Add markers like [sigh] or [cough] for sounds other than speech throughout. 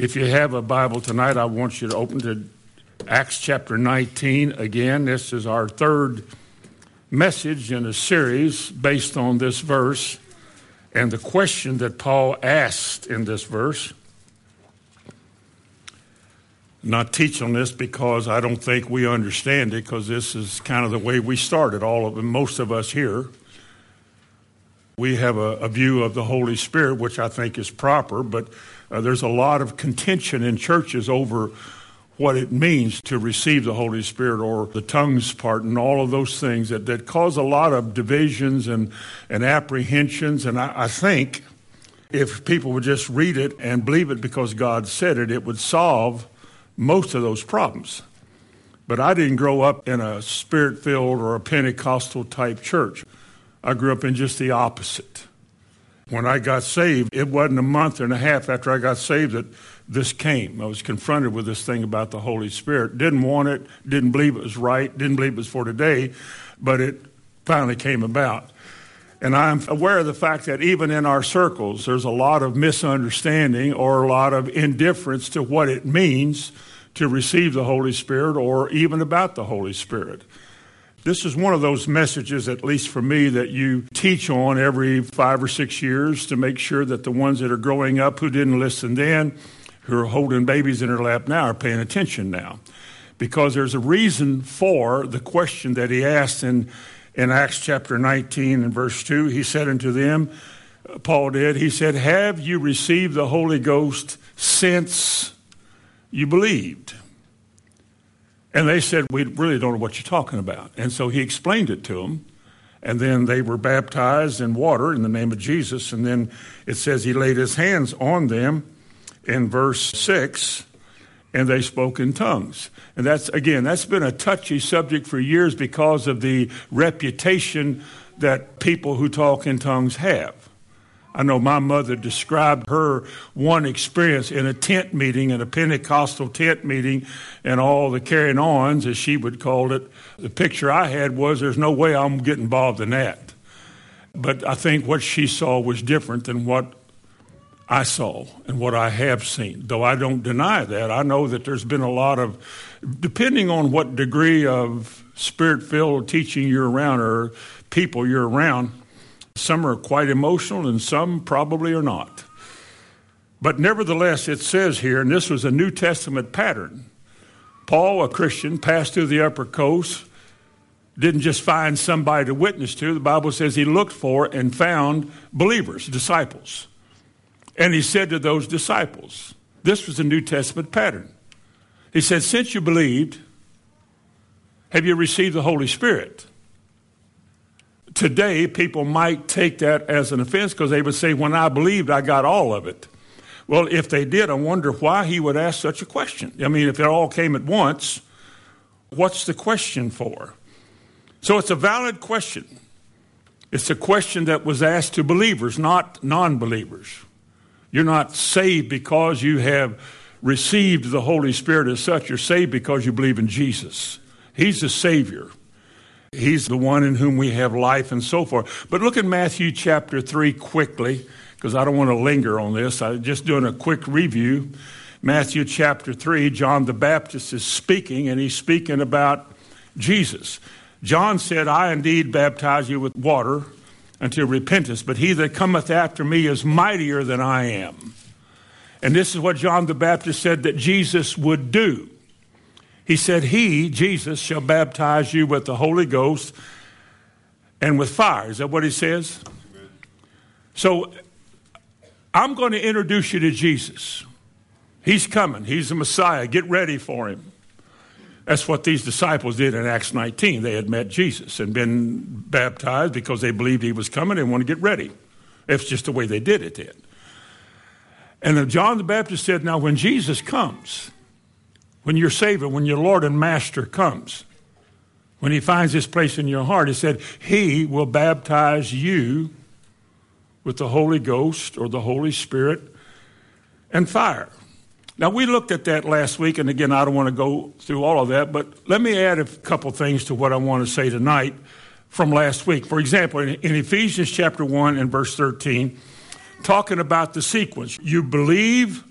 If you have a Bible tonight, I want you to open to Acts chapter 19 again. This is our third message in a series based on this verse and the question that Paul asked in this verse. not teach on this because I don't think we understand it, because this is kind of the way we started, all of most of us here. We have a, a view of the Holy Spirit, which I think is proper, but uh, there's a lot of contention in churches over what it means to receive the Holy Spirit or the tongues part and all of those things that, that cause a lot of divisions and, and apprehensions. And I, I think if people would just read it and believe it because God said it, it would solve most of those problems. But I didn't grow up in a spirit filled or a Pentecostal type church. I grew up in just the opposite. When I got saved, it wasn't a month and a half after I got saved that this came. I was confronted with this thing about the Holy Spirit. Didn't want it, didn't believe it was right, didn't believe it was for today, but it finally came about. And I'm aware of the fact that even in our circles, there's a lot of misunderstanding or a lot of indifference to what it means to receive the Holy Spirit or even about the Holy Spirit. This is one of those messages, at least for me, that you teach on every five or six years to make sure that the ones that are growing up who didn't listen then, who are holding babies in their lap now, are paying attention now. Because there's a reason for the question that he asked in, in Acts chapter 19 and verse 2. He said unto them, Paul did, he said, Have you received the Holy Ghost since you believed? And they said, We really don't know what you're talking about. And so he explained it to them. And then they were baptized in water in the name of Jesus. And then it says he laid his hands on them in verse 6 and they spoke in tongues. And that's, again, that's been a touchy subject for years because of the reputation that people who talk in tongues have. I know my mother described her one experience in a tent meeting, in a Pentecostal tent meeting, and all the carrying ons, as she would call it. The picture I had was there's no way I'm getting involved in that. But I think what she saw was different than what I saw and what I have seen. Though I don't deny that, I know that there's been a lot of, depending on what degree of spirit filled teaching you're around or people you're around, some are quite emotional and some probably are not. But nevertheless, it says here, and this was a New Testament pattern. Paul, a Christian, passed through the upper coast, didn't just find somebody to witness to. The Bible says he looked for and found believers, disciples. And he said to those disciples, this was a New Testament pattern. He said, Since you believed, have you received the Holy Spirit? Today, people might take that as an offense because they would say, When I believed, I got all of it. Well, if they did, I wonder why he would ask such a question. I mean, if it all came at once, what's the question for? So it's a valid question. It's a question that was asked to believers, not non believers. You're not saved because you have received the Holy Spirit as such. You're saved because you believe in Jesus. He's the Savior. He's the one in whom we have life and so forth. But look at Matthew chapter 3 quickly, because I don't want to linger on this. I'm just doing a quick review. Matthew chapter 3, John the Baptist is speaking, and he's speaking about Jesus. John said, I indeed baptize you with water until repentance, but he that cometh after me is mightier than I am. And this is what John the Baptist said that Jesus would do. He said, He, Jesus, shall baptize you with the Holy Ghost and with fire. Is that what he says? Amen. So I'm going to introduce you to Jesus. He's coming, He's the Messiah. Get ready for Him. That's what these disciples did in Acts 19. They had met Jesus and been baptized because they believed He was coming and want to get ready. That's just the way they did it then. And John the Baptist said, Now, when Jesus comes, when your Savior, when your Lord and Master comes, when He finds His place in your heart, He said, He will baptize you with the Holy Ghost or the Holy Spirit and fire. Now, we looked at that last week, and again, I don't want to go through all of that, but let me add a couple things to what I want to say tonight from last week. For example, in, Ephesians chapter 1 and verse 13, talking about the sequence, you believe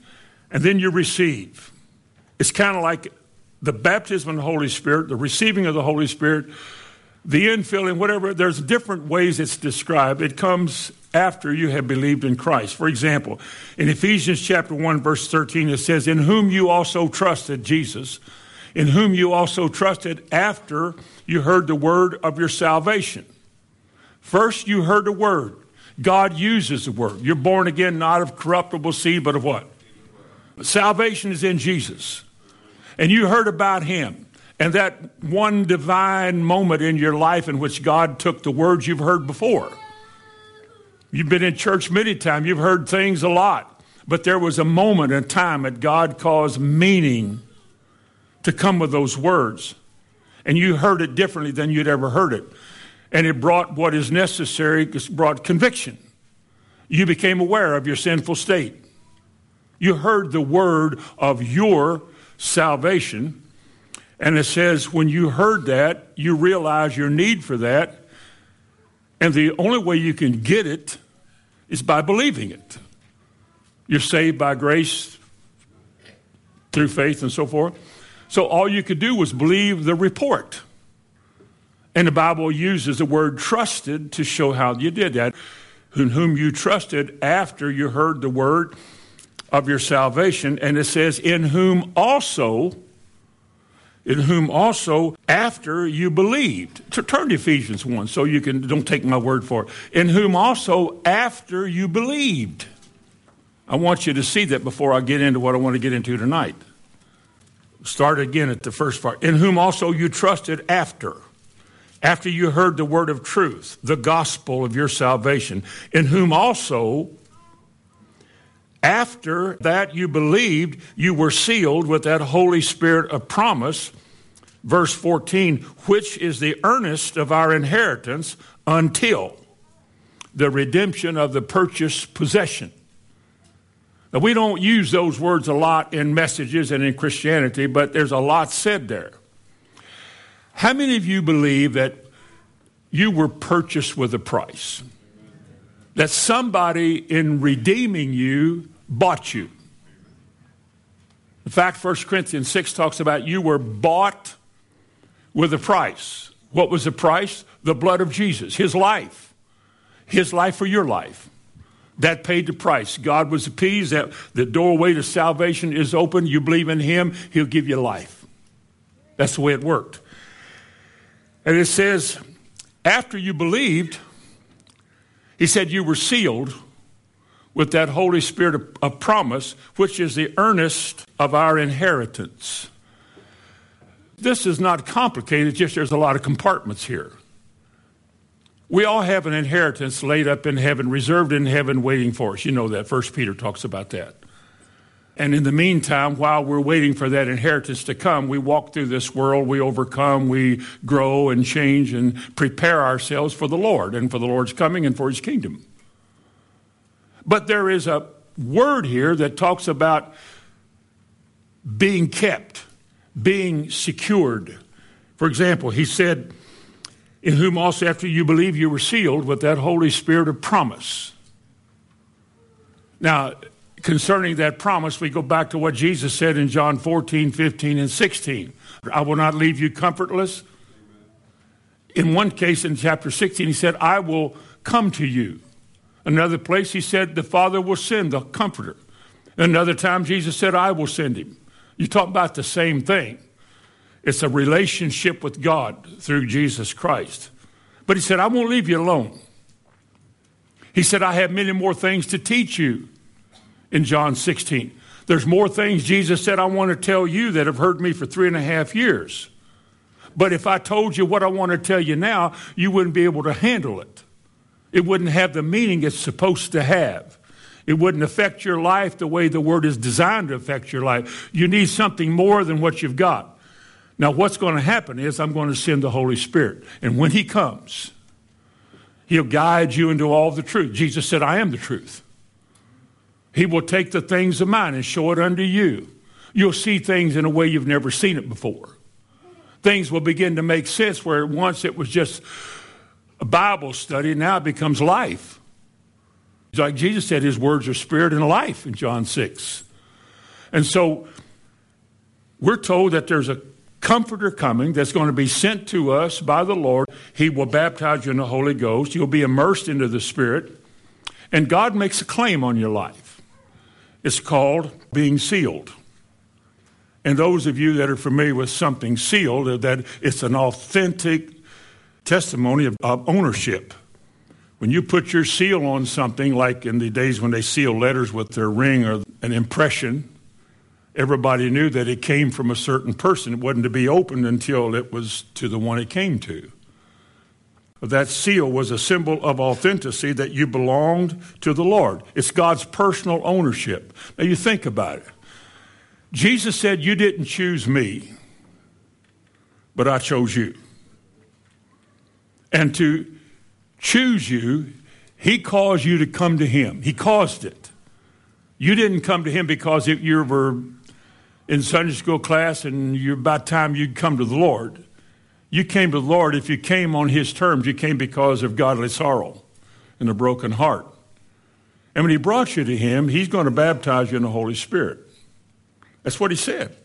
and then you receive. It's kind of like the baptism of the Holy Spirit, the receiving of the Holy Spirit, the infilling, whatever. There's different ways it's described. It comes after you have believed in Christ. For example, in Ephesians chapter 1 verse 13 it says in whom you also trusted Jesus, in whom you also trusted after you heard the word of your salvation. First you heard the word. God uses the word. You're born again not of corruptible seed but of what? Salvation is in Jesus. And you heard about him. And that one divine moment in your life in which God took the words you've heard before You've been in church many times, you've heard things a lot, but there was a moment in time that God caused meaning to come with those words. And you heard it differently than you'd ever heard it. And it brought what is necessary, it brought conviction. You became aware of your sinful state. You heard the word of your salvation. And it says, when you heard that, you realize your need for that, and the only way you can get it is by believing it. You're saved by grace through faith and so forth. So all you could do was believe the report. And the Bible uses the word trusted to show how you did that. In whom you trusted after you heard the word of your salvation. And it says, In whom also in whom also after you believed. To turn to Ephesians 1 so you can, don't take my word for it. In whom also after you believed. I want you to see that before I get into what I want to get into tonight. Start again at the first part. In whom also you trusted after. After you heard the word of truth, the gospel of your salvation, in whom also after that you believed, you were sealed with that Holy Spirit of promise. Verse 14, which is the earnest of our inheritance until the redemption of the purchased possession. Now, we don't use those words a lot in messages and in Christianity, but there's a lot said there. How many of you believe that you were purchased with a price? that somebody in redeeming you bought you. In fact, 1 Corinthians 6 talks about you were bought with a price. What was the price? The blood of Jesus, his life. His life for your life. That paid the price. God was appeased that the doorway to salvation is open. You believe in him, he'll give you life. That's the way it worked. And it says, after you believed, he said, You were sealed with that Holy Spirit of, promise, which is the earnest of our inheritance. This is not complicated, just there's a lot of compartments here. We all have an inheritance laid up in heaven, reserved in heaven, waiting for us. You know that. First Peter talks about that. And in the meantime, while we're waiting for that inheritance to come, we walk through this world, we overcome, we grow and change and prepare ourselves for the Lord and for the Lord's coming and for his kingdom. But there is a word here that talks about being kept, being secured. For example, he said, In whom also after you believe you were sealed with that Holy Spirit of promise. Now, concerning that promise, we go back to what Jesus said in John 14, 15, and 16. I will not leave you comfortless. In one case in chapter 16, he said, I will come to you. Another place, he said, the Father will send the comforter. Another time, Jesus said, I will send him. You talk about the same thing. It's a relationship with God through Jesus Christ. But he said, I won't leave you alone. He said, I have many more things to teach you in John 16. There's more things Jesus said, I want to tell you that have heard me for three and a half years. But if I told you what I want to tell you now, you wouldn't be able to handle it. It wouldn't have the meaning it's supposed to have. It wouldn't affect your life the way the word is designed to affect your life. You need something more than what you've got. Now, what's going to happen is I'm going to send the Holy Spirit. And when He comes, He'll guide you into all the truth. Jesus said, I am the truth. He will take the things of mine and show it unto you. You'll see things in a way you've never seen it before. Things will begin to make sense where once it was just Bible study, now becomes life. Like Jesus said, his words are spirit and life in John 6. And so we're told that there's a comforter coming that's going to be sent to us by the Lord. He will baptize you in the Holy Ghost. You'll be immersed into the Spirit. And God makes a claim on your life. It's called being sealed. And those of you that are familiar with something sealed, that it's an authentic testimony of, of ownership. When you put your seal on something, like in the days when they seal letters with their ring or an impression, everybody knew that it came from a certain person. It wasn't to be opened until it was to the one it came to. That seal was a symbol of authenticity that you belonged to the Lord. It's God's personal ownership. Now you think about it. Jesus said, You didn't choose me, but I chose you. And to choose you, He caused you to come to Him. He caused it. You didn't come to Him because you were in Sunday school class and you about time you'd come to the Lord. You came to the Lord if you came on His terms, you came because of godly sorrow and a broken heart. And when He brought you to Him, He's going to baptize you in the Holy Spirit. That's what He said.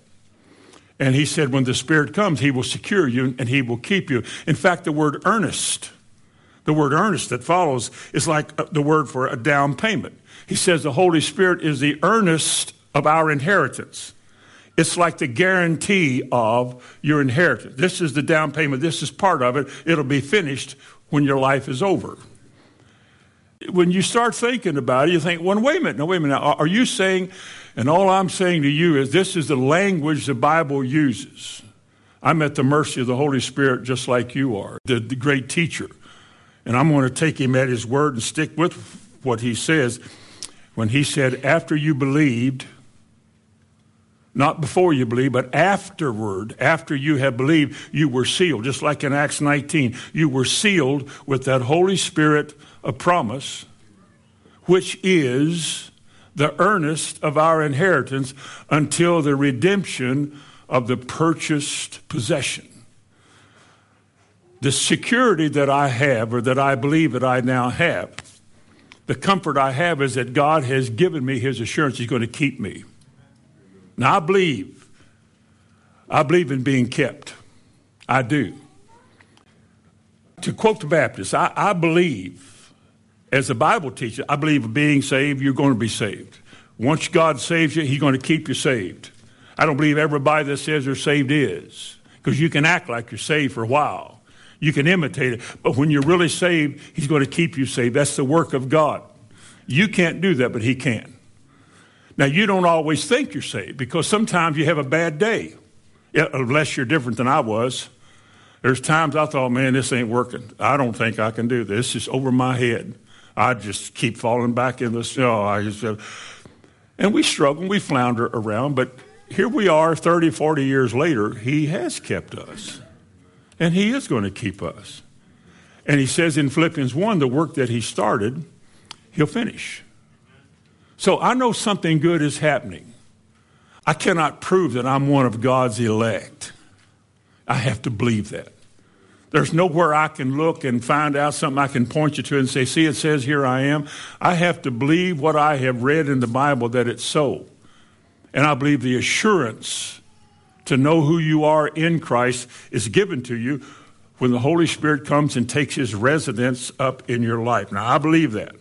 And He said, when the Spirit comes, He will secure you and He will keep you. In fact, the word earnest, the word earnest that follows, is like uh, the word for a down payment. He says the Holy Spirit is the earnest of our inheritance. It's like the guarantee of your inheritance. This is the down payment. This is part of it. It'll be finished when your life is over. When you start thinking about it, you think, well, wait a minute, no, wait a minute. Are you saying, and all I'm saying to you is this is the language the Bible uses. I'm at the mercy of the Holy Spirit just like you are, the, the great teacher. And I'm going to take him at his word and stick with what he says. When he said, after you believed, not before you believe, but afterward, after you have believed, you were sealed. Just like in Acts 19, you were sealed with that Holy Spirit of promise, which is the earnest of our inheritance until the redemption of the purchased possession. The security that I have, or that I believe that I now have, the comfort I have is that God has given me His assurance He's going to keep me. Now, I believe. I believe in being kept. I do. To quote the Baptist, I, I believe, as the Bible teaches, I believe being saved, you're going to be saved. Once God saves you, He's going to keep you saved. I don't believe everybody that says they're saved is, because you can act like you're saved for a while. You can imitate it, but when you're really saved, He's going to keep you saved. That's the work of God. You can't do that, but He can. Now, you don't always think you're saved because sometimes you have a bad day, unless you're different than I was. There's times I thought, man, this ain't working. I don't think I can do this. It's over my head. I just keep falling back in this. Oh, I just, uh, and we struggle, we flounder around, but here we are 30, 40 years later. He has kept us, and He is going to keep us. And He says in Philippians 1 the work that He started, He'll finish. So I know something good is happening. I cannot prove that I'm one of God's elect. I have to believe that. There's nowhere I can look and find out something I can point you to and say, see, it says here I am. I have to believe what I have read in the Bible that it's so. And I believe the assurance to know who you are in Christ is given to you when the Holy Spirit comes and takes his residence up in your life. Now, I believe that.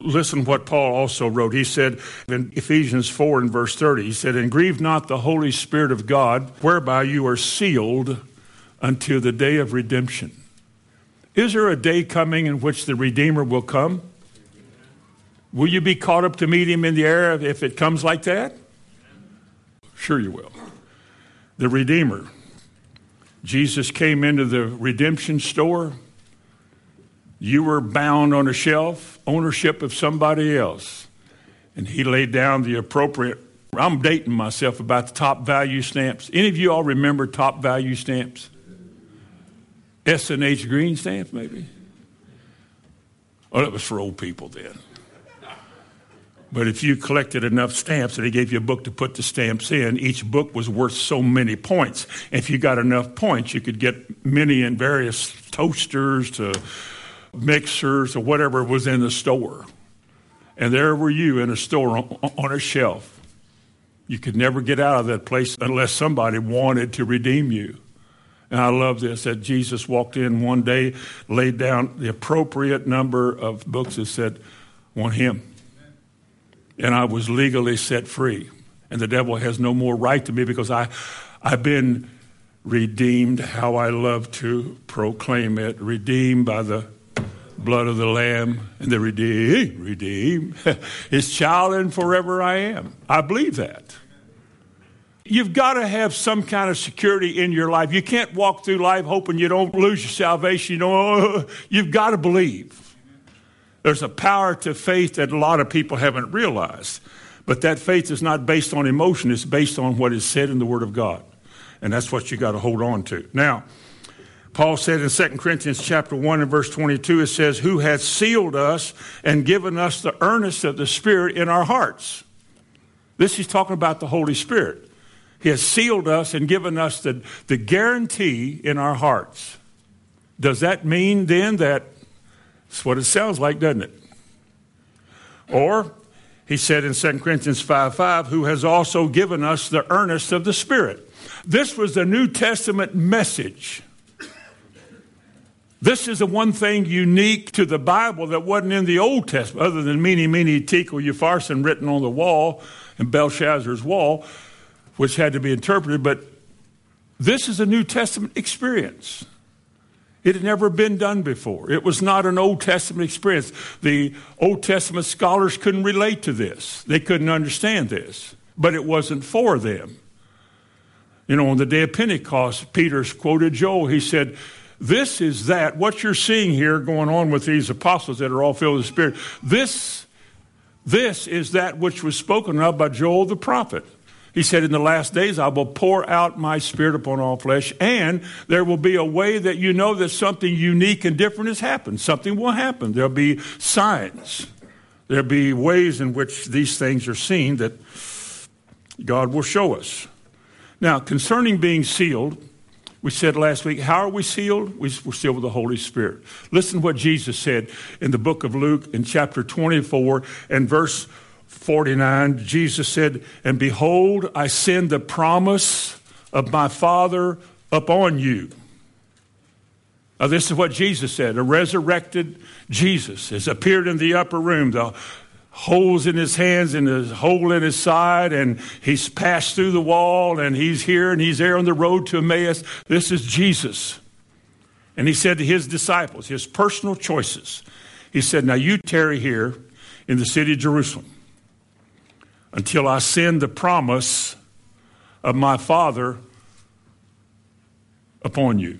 Listen what Paul also wrote. He said in Ephesians 4 and verse 30, he said, And grieve not the Holy Spirit of God, whereby you are sealed until the day of redemption. Is there a day coming in which the Redeemer will come? Will you be caught up to meet him in the air if it comes like that? Sure, you will. The Redeemer. Jesus came into the redemption store you were bound on a shelf, ownership of somebody else. And he laid down the appropriate. I'm dating myself about the top value stamps. Any of you all remember top value stamps? S and H green stamps, maybe? Oh, that was for old people then. But if you collected enough stamps and they gave you a book to put the stamps in, each book was worth so many points. If you got enough points, you could get many and various toasters to mixers or whatever was in the store. And there were you in a store on a shelf. You could never get out of that place unless somebody wanted to redeem you. And I love this that Jesus walked in one day, laid down the appropriate number of books that said, Want him. And I was legally set free. And the devil has no more right to me because I, I've been redeemed, how I love to proclaim it, redeemed by the blood of the Lamb and the redeemed, redeemed, [laughs] his child and forever I am. I believe that. You've got to have some kind of security in your life. You can't walk through life hoping you don't lose your salvation. You know, [laughs] you've got to believe. There's a power to faith that a lot of people haven't realized. But that faith is not based on emotion, it's based on what is said in the Word of God. And that's what you got to hold on to. Now, Paul said in 2 Corinthians chapter 1 and verse 22, it says, Who hath sealed us and given us the earnest of the Spirit in our hearts. This is talking about the Holy Spirit. He has sealed us and given us the, the guarantee in our hearts. Does that mean then that it's what it sounds like, doesn't it? Or he said in 2 Corinthians 5 5, who has also given us the earnest of the Spirit. This was the New Testament message. This is the one thing unique to the Bible that wasn't in the Old Testament, other than Mene, Mene, Tekel, Upharsin written on the wall and Belshazzar's wall, which had to be interpreted. But this is a New Testament experience. It had never been done before. It was not an Old Testament experience. The Old Testament scholars couldn't relate to this, they couldn't understand this, but it wasn't for them. You know, on the day of Pentecost, Peter's quoted Joel. He said, this is that. What you're seeing here going on with these apostles that are all filled with the Spirit, this, this is that which was spoken of by Joel the prophet. He said, In the last days, I will pour out my spirit upon all flesh, and there will be a way that you know that something unique and different has happened. Something will happen. There'll be signs. There'll be ways in which these things are seen that God will show us. Now, concerning being sealed, we said last week, how are we sealed? We're sealed with the Holy Spirit. Listen to what Jesus said in the book of Luke in chapter 24 and verse 49. Jesus said, And behold, I send the promise of my Father upon you. Now, this is what Jesus said. A resurrected Jesus has appeared in the upper room. The holes in his hands and a hole in his side, and he's passed through the wall, and he's here and he's there on the road to Emmaus. This is Jesus. And he said to his disciples, his personal choices, he said, Now you tarry here in the city of Jerusalem until I send the promise of my Father upon you.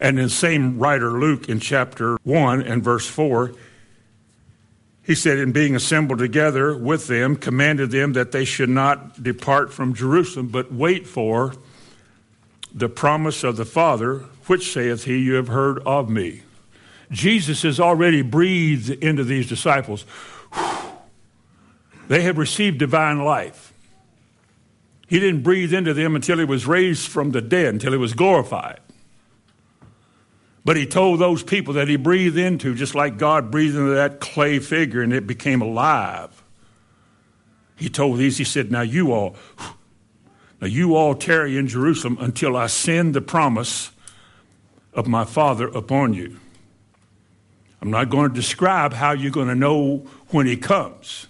And in the same writer, Luke, in chapter 1 and verse 4, he said, In being assembled together with them, commanded them that they should not depart from Jerusalem, but wait for the promise of the Father, which saith he, You have heard of me. Jesus has already breathed into these disciples. They have received divine life. He didn't breathe into them until he was raised from the dead, until he was glorified. But he told those people that he breathed into, just like God breathed into that clay figure and it became alive. He told these, he said, Now you all, now you all tarry in Jerusalem until I send the promise of my Father upon you. I'm not going to describe how you're going to know when he comes.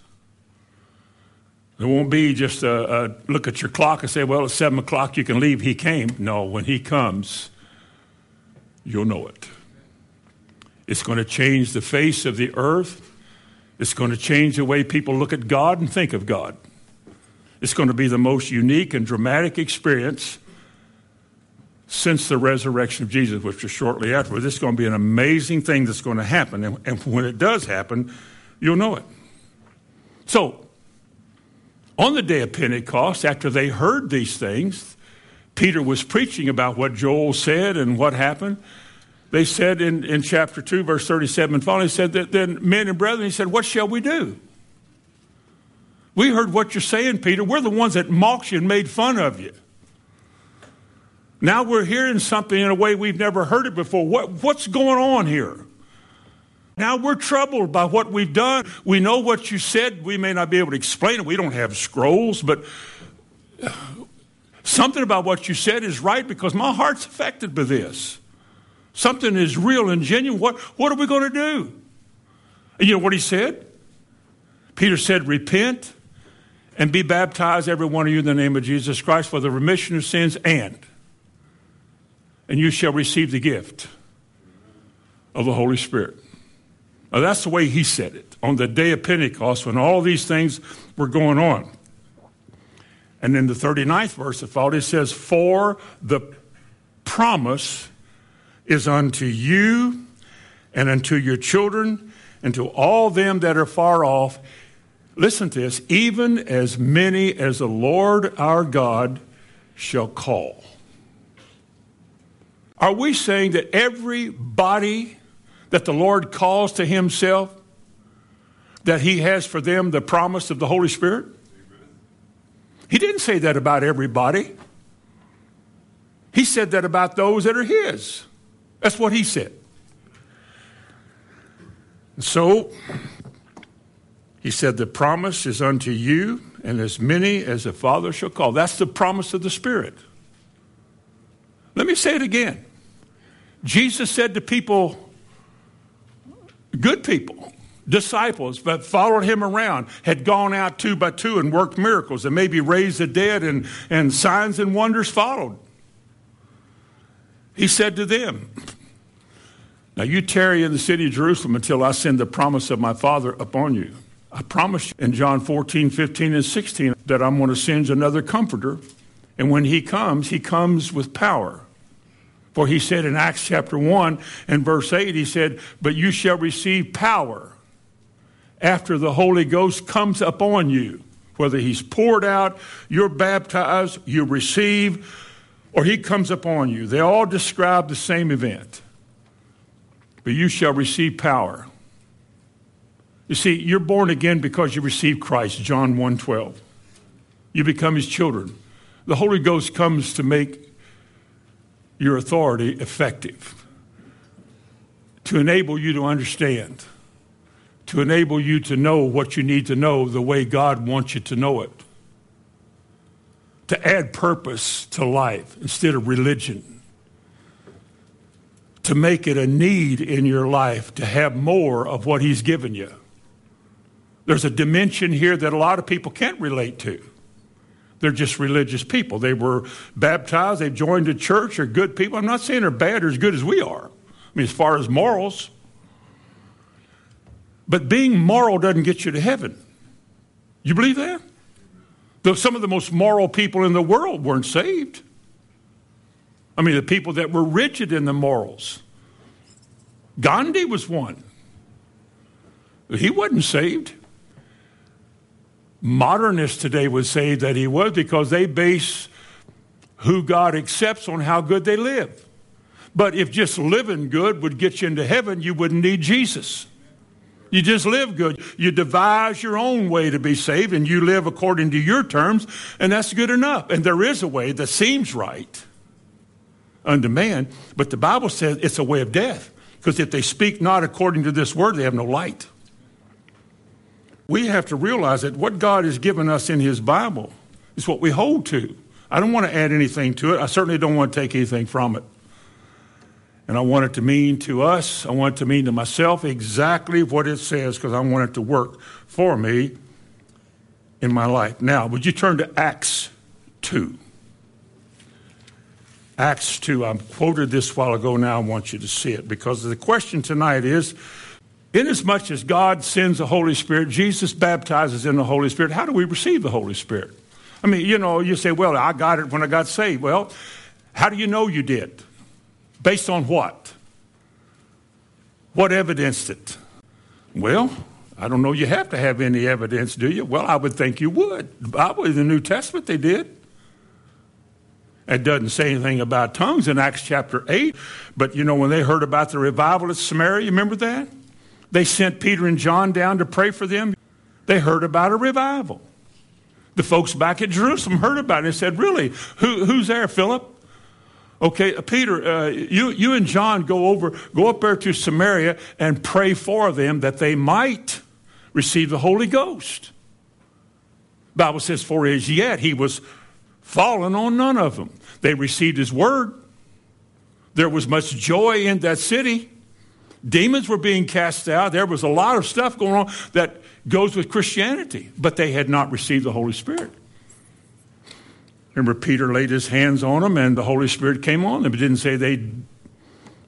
It won't be just a, a, look at your clock and say, well, it's seven o'clock, you can leave. He came. No, when he comes, you'll know it. It's going to change the face of the earth. It's going to change the way people look at God and think of God. It's going to be the most unique and dramatic experience since the resurrection of Jesus, which was shortly afterwards. This is going to be an amazing thing that's going to happen. And, and when it does happen, you'll know it. So, on the day of Pentecost, after they heard these things, Peter was preaching about what Joel said and what happened. They said in, in chapter 2, verse 37 and he said that then men and brethren, he said, What shall we do? We heard what you're saying, Peter. We're the ones that mocked you and made fun of you. Now we're hearing something in a way we've never heard it before. What, what's going on here? Now we're troubled by what we've done. We know what you said. We may not be able to explain it. We don't have scrolls, but something about what you said is right because my heart's affected by this. Something is real and genuine. What, what are we going to do? And you know what he said? Peter said, Repent and be baptized, every one of you, in the name of Jesus Christ for the remission of sins, and, and you shall receive the gift of the Holy Spirit. Now, that's the way he said it on the day of Pentecost when all these things were going on. And in the 39th verse that followed, it says, For the promise is unto you and unto your children and to all them that are far off. Listen to this, even as many as the Lord our God shall call. Are we saying that everybody that the Lord calls to himself, that he has for them the promise of the Holy Spirit? He didn't say that about everybody. He said that about those that are his. That's what he said. And So he said, The promise is unto you, and as many as the Father shall call. That's the promise of the Spirit. Let me say it again. Jesus said to people, good people, disciples that followed him around, had gone out two by two and worked miracles and maybe raised the dead, and, and signs and wonders followed. He said to them, Now you tarry in the city of Jerusalem until I send the promise of my Father upon you. I promised in John 14, 15, and 16 that I'm going to send another comforter. And when he comes, he comes with power. For he said in Acts chapter 1 and verse 8, he said, But you shall receive power after the Holy Ghost comes upon you. Whether he's poured out, you're baptized, you receive, or he comes upon you. They all describe the same event. But you shall receive power. You see, you're born again because you receive Christ, John 1:12. You become his children. The Holy Ghost comes to make your authority effective, to enable you to understand, to enable you to know what you need to know the way God wants you to know it, to add purpose to life instead of religion, to make it a need in your life to have more of what He's given you. There's a dimension here that a lot of people can't relate to. They're just religious people. They were baptized, they joined a church, they're good people. I'm not saying they're bad or as good as we are. I mean, as far as morals. But being moral doesn't get you to heaven. You believe that? Though some of the most moral people in the world weren't saved. I mean, the people that were rigid in the morals. Gandhi was one. He wasn't saved. Modernists today would say that he was because they base who God accepts on how good they live. But if just living good would get you into heaven, you wouldn't need Jesus. You just live good. You devise your own way to be saved and you live according to your terms, and that's good enough. And there is a way that seems right unto man, but the Bible says it's a way of death. Because if they speak not according to this word, they have no light we have to realize that what God has given us in His Bible is what we hold to. I don't want to add anything to it. I certainly don't want to take anything from it. And I want it to mean to us, I want it to mean to myself exactly what it says because I want it to work for me in my life. Now, would you turn to Acts 2? Acts 2. I quoted this while ago. Now I want you to see it because the question tonight is Inasmuch as God sends the Holy Spirit, Jesus baptizes in the Holy Spirit, how do we receive the Holy Spirit? I mean, you know, you say, well, I got it when I got saved. Well, how do you know you did? Based on what? What evidenced it? Well, I don't know you have to have any evidence, do you? Well, I would think you would. The Bible, the New Testament, they did. It doesn't say anything about tongues in Acts chapter 8, but you know, when they heard about the revival at Samaria, you remember that? They sent Peter and John down to pray for them. They heard about a revival. The folks back at Jerusalem heard about it and said, Really? Who, who's there, Philip? Okay, Peter, uh, you, you and John go over, go up there to Samaria and pray for them that they might receive the Holy Ghost. Bible says, for as yet he was fallen on none of them. They received his word. There was much joy in that city. Demons were being cast out. There was a lot of stuff going on that goes with Christianity, but they had not received the Holy Spirit. Remember, Peter laid his hands on them and the Holy Spirit came on them. It didn't say they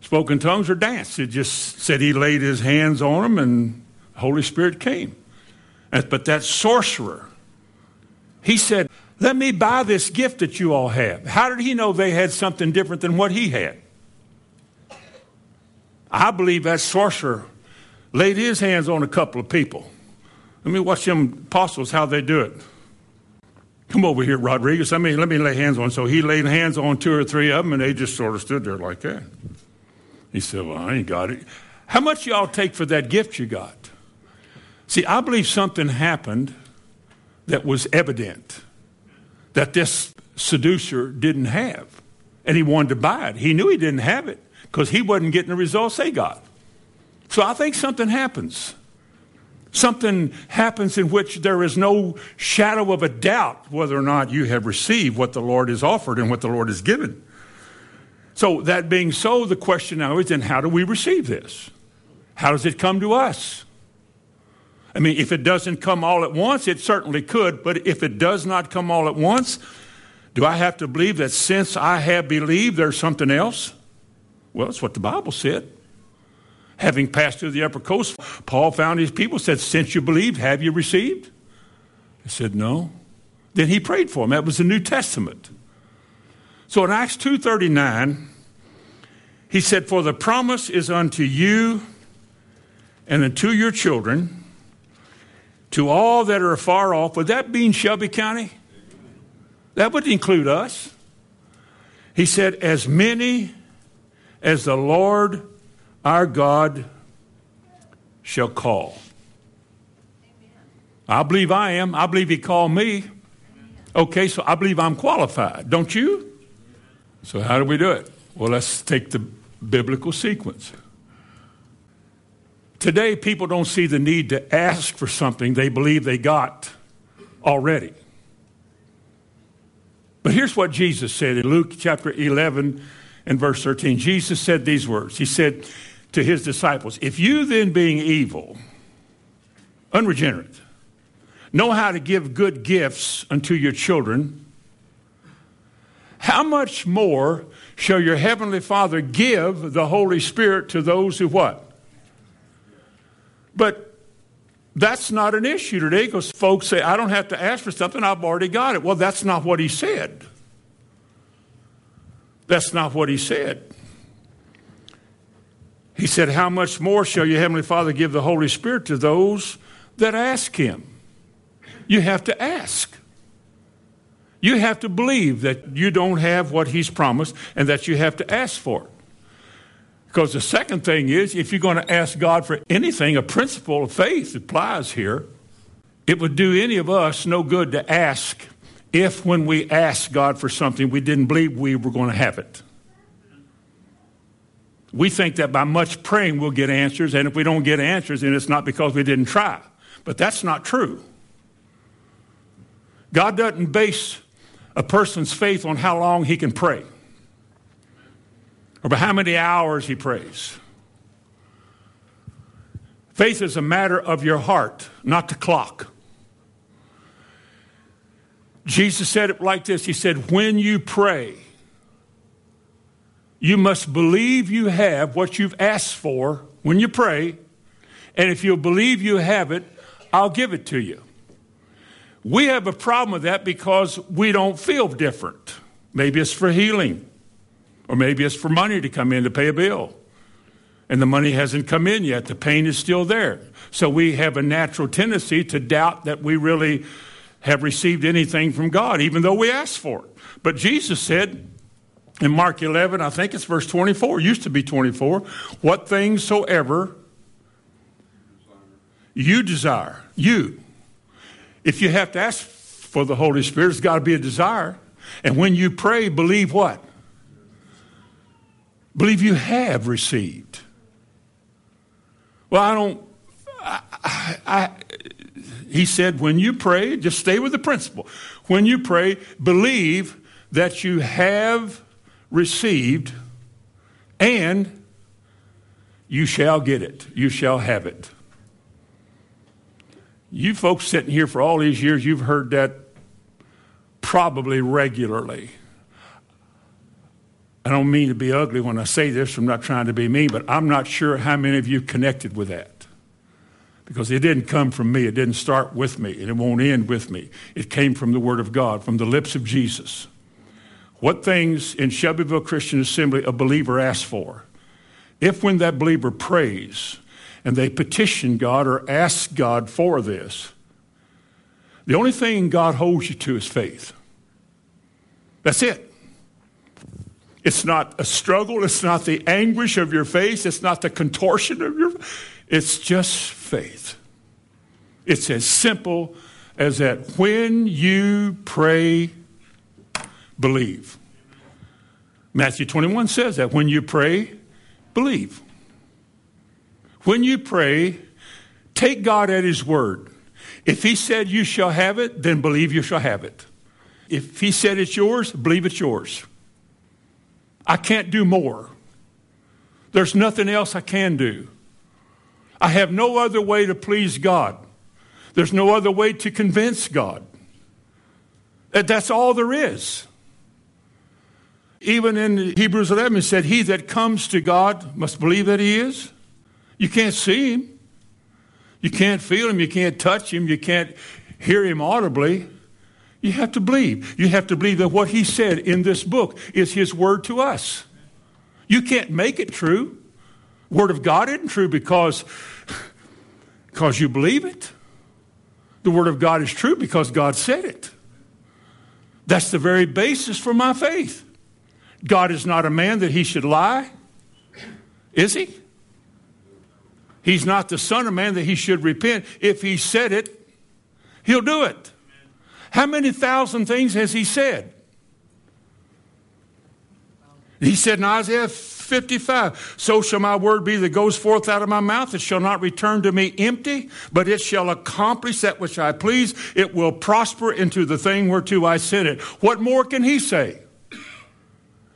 spoke in tongues or danced. It just said he laid his hands on them and the Holy Spirit came. But that sorcerer, he said, Let me buy this gift that you all have. How did he know they had something different than what he had? I believe that sorcerer laid his hands on a couple of people. Let me watch them apostles how they do it. Come over here, Rodriguez. I mean, let me lay hands on. So he laid hands on two or three of them, and they just sort of stood there like that. He said, Well, I ain't got it. How much y'all take for that gift you got? See, I believe something happened that was evident that this seducer didn't have, and he wanted to buy it. He knew he didn't have it because he wasn't getting the results they got. So I think something happens. Something happens in which there is no shadow of a doubt whether or not you have received what the Lord has offered and what the Lord has given. So, that being so, the question now is then how do we receive this? How does it come to us? I mean, if it doesn't come all at once, it certainly could, but if it does not come all at once, do I have to believe that since I have believed, there's something else? Well, that's what the Bible said. Having passed through the upper coast, Paul found his people, said, Since you believed, have you received? They said, No. Then he prayed for them. That was the New Testament. So in Acts 2.39, he said, For the promise is unto you and unto your children, to all that are afar off. Would that be in Shelby County? That would include us. He said, As many as the Lord our God shall call. I believe I am. I believe He called me. Okay, so I believe I'm qualified. Don't you? So, how do we do it? Well, let's take the biblical sequence. Today, people don't see the need to ask for something they believe they got already. But here's what Jesus said in Luke chapter 11 and verse 13. Jesus said these words He said to his disciples, If you then, being evil, unregenerate, know how to give good gifts unto your children, how much more shall your heavenly Father give the Holy Spirit to those who what? But that's not an issue today because folks say, I don't have to ask for something, I've already got it. Well, that's not what he said. That's not what he said. He said, How much more shall your Heavenly Father give the Holy Spirit to those that ask Him? You have to ask. You have to believe that you don't have what He's promised and that you have to ask for it. Because the second thing is, if you're going to ask God for anything, a principle of faith applies here. It would do any of us no good to ask if, when we ask God for something, we didn't believe we were going to have it. We think that by much praying we'll get answers, and if we don't get answers, then it's not because we didn't try. But that's not true. God doesn't base a person's faith on how long he can pray or by how many hours he prays. Faith is a matter of your heart, not the clock. Jesus said it like this He said, When you pray, you must believe you have what you've asked for when you pray, and if you believe you have it, I'll give it to you. We have a problem with that because we don't feel different. Maybe it's for healing. Or maybe it's for money to come in to pay a bill. And the money hasn't come in yet. The pain is still there. So we have a natural tendency to doubt that we really have received anything from God, even though we asked for it. But Jesus said in Mark 11, I think it's verse 24, used to be 24, what things soever you desire, you. If you have to ask for the Holy Spirit, it's got to be a desire. And when you pray, believe what? believe you have received. Well, I don't. I, I, he said, when you pray, just stay with the principle. When you pray, believe that you have received and you shall get it. You shall have it. You folks sitting here for all these years, you've heard that probably regularly. I don't mean to be ugly when I say this, I'm not trying to be mean, but I'm not sure how many of you connected with that. Because it didn't come from me, it didn't start with me, and it won't end with me. It came from the Word of God, from the lips of Jesus. What things in Shelbyville Christian Assembly a believer asks for? If when that believer prays and they petition God or ask God for this, the only thing God holds you to is faith. That's it. It's not a struggle. It's not the anguish of your face. It's not the contortion of your. It's just faith. It's as simple as that. When you pray, believe. Matthew 21 says that when you pray, believe. When you pray, take God at His word. If He said you shall have it, then believe you shall have it. If He said it's yours, believe it's yours. I can't do more. There's nothing else I can do. I have no other way to please God. There's no other way to convince God. That's all there is. Even in Hebrews 11, it said, He that comes to God must believe that He is. You can't see Him. You can't feel Him. You can't touch Him. You can't hear Him audibly. You have to believe. You have to believe that what He said in this book is His word to us. You can't make it true. Word of God isn't true because, because you believe it. The Word of God is true because God said it. That's the very basis for my faith. God is not a man that he should lie, is he? He's not the Son of Man that he should repent. If he said it, he'll do it. How many thousand things has he said? He said in Isaiah 55 So shall my word be that goes forth out of my mouth. It shall not return to me empty, but it shall accomplish that which I please. It will prosper into the thing whereto I sent it. What more can he say?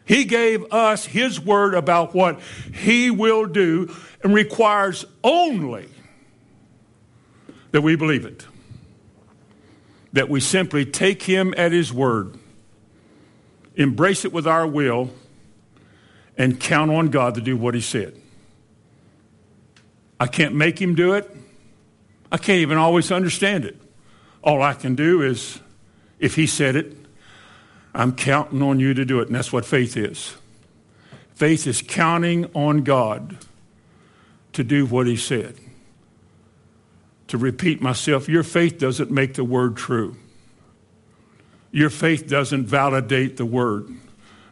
He gave us His word about what He will do and requires only that we believe it. That we simply take Him at His word, embrace it with our will, and count on God to do what He said. I can't make Him do it. I can't even always understand it. All I can do is, if He said it, I'm counting on you to do it. And that's what faith is. Faith is counting on God to do what He said. To repeat myself, your faith doesn't make the word true. Your faith doesn't validate the word.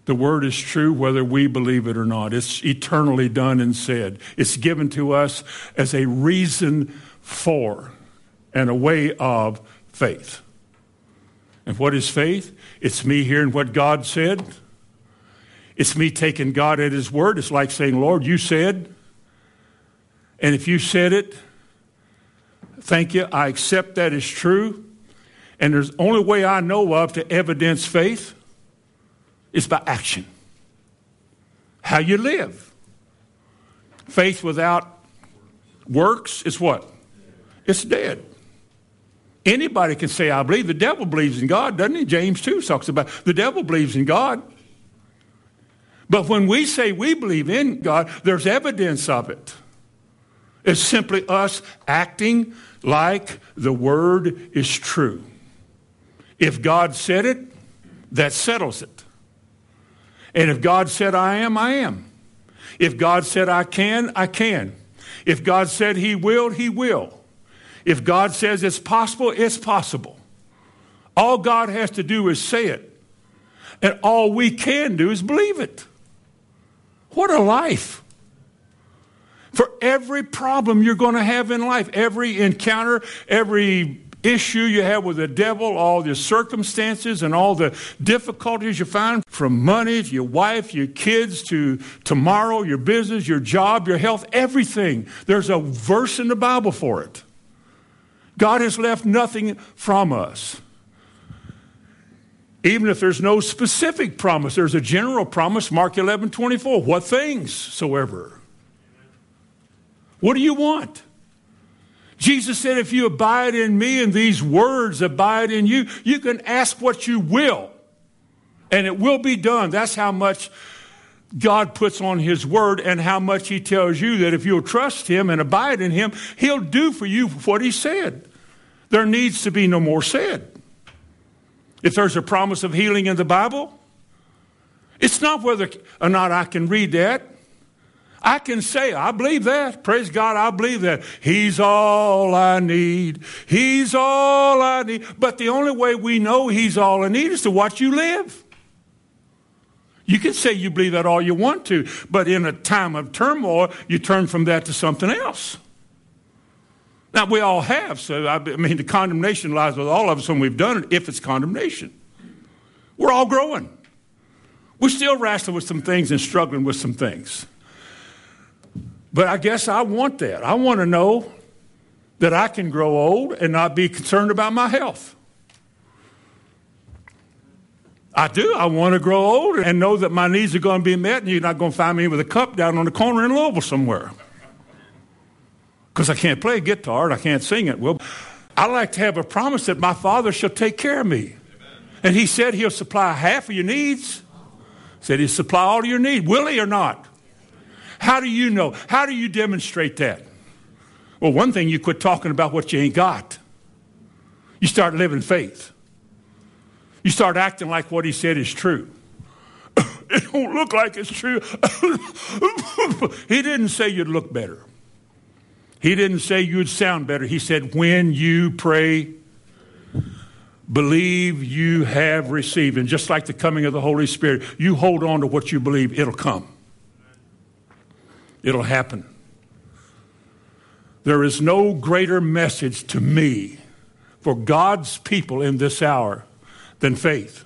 The word is true whether we believe it or not. It's eternally done and said. It's given to us as a reason for and a way of faith. And what is faith? It's me hearing what God said. It's me taking God at His word. It's like saying, Lord, you said. And if you said it, thank you. I accept that as true. And there's only way I know of to evidence faith is by action. How you live. Faith without works is what? It's dead. Anybody can say, I believe. The devil believes in God, doesn't he? James 2 talks about the devil believes in God. But when we say we believe in God, there's evidence of it. It's simply us acting like the word is true. If God said it, that settles it. And if God said I am, I am. If God said I can, I can. If God said He will, He will. If God says it's possible, it's possible. All God has to do is say it. And all we can do is believe it. What a life. For every problem you're going to have in life, every encounter, every issue you have with the devil, all the circumstances and all the difficulties you find from money to your wife, your kids to tomorrow, your business, your job, your health, everything. There's a verse in the Bible for it. God has left nothing from us. Even if there's no specific promise, there's a general promise, Mark 11, 24. What things soever. What do you want? Jesus said, if you abide in me and these words abide in you, you can ask what you will and it will be done. That's how much God puts on his word and how much he tells you that if you'll trust him and abide in him, he'll do for you what he said. There needs to be no more said. If there's a promise of healing in the Bible, it's not whether or not I can read that. I can say, I believe that. Praise God, I believe that. He's all I need. He's all I need. But the only way we know He's all I need is to watch you live. You can say you believe that all you want to, but in a time of turmoil, you turn from that to something else. Now, we all have, so I mean, the condemnation lies with all of us when we've done it, if it's condemnation. We're all growing. We're still wrestling with some things and struggling with some things. But I guess I want that. I want to know that I can grow old and not be concerned about my health. I do. I want to grow old and know that my needs are going to be met, and you're not going to find me with a cup down on the corner in Louisville somewhere. Because I can't play guitar and I can't sing it. Well, I like to have a promise that my Father shall take care of me. And He said He'll supply half of your needs. Said He'll supply all of your needs. Will He or not? How do you know? How do you demonstrate that? Well, one thing, you quit talking about what you ain't got. You start living faith. You start acting like what he said is true. [coughs] it don't look like it's true. [coughs] he didn't say you'd look better. He didn't say you'd sound better. He said, when you pray, believe you have received. And just like the coming of the Holy Spirit, you hold on to what you believe, it'll come. It'll happen. There is no greater message to me for God's people in this hour than faith.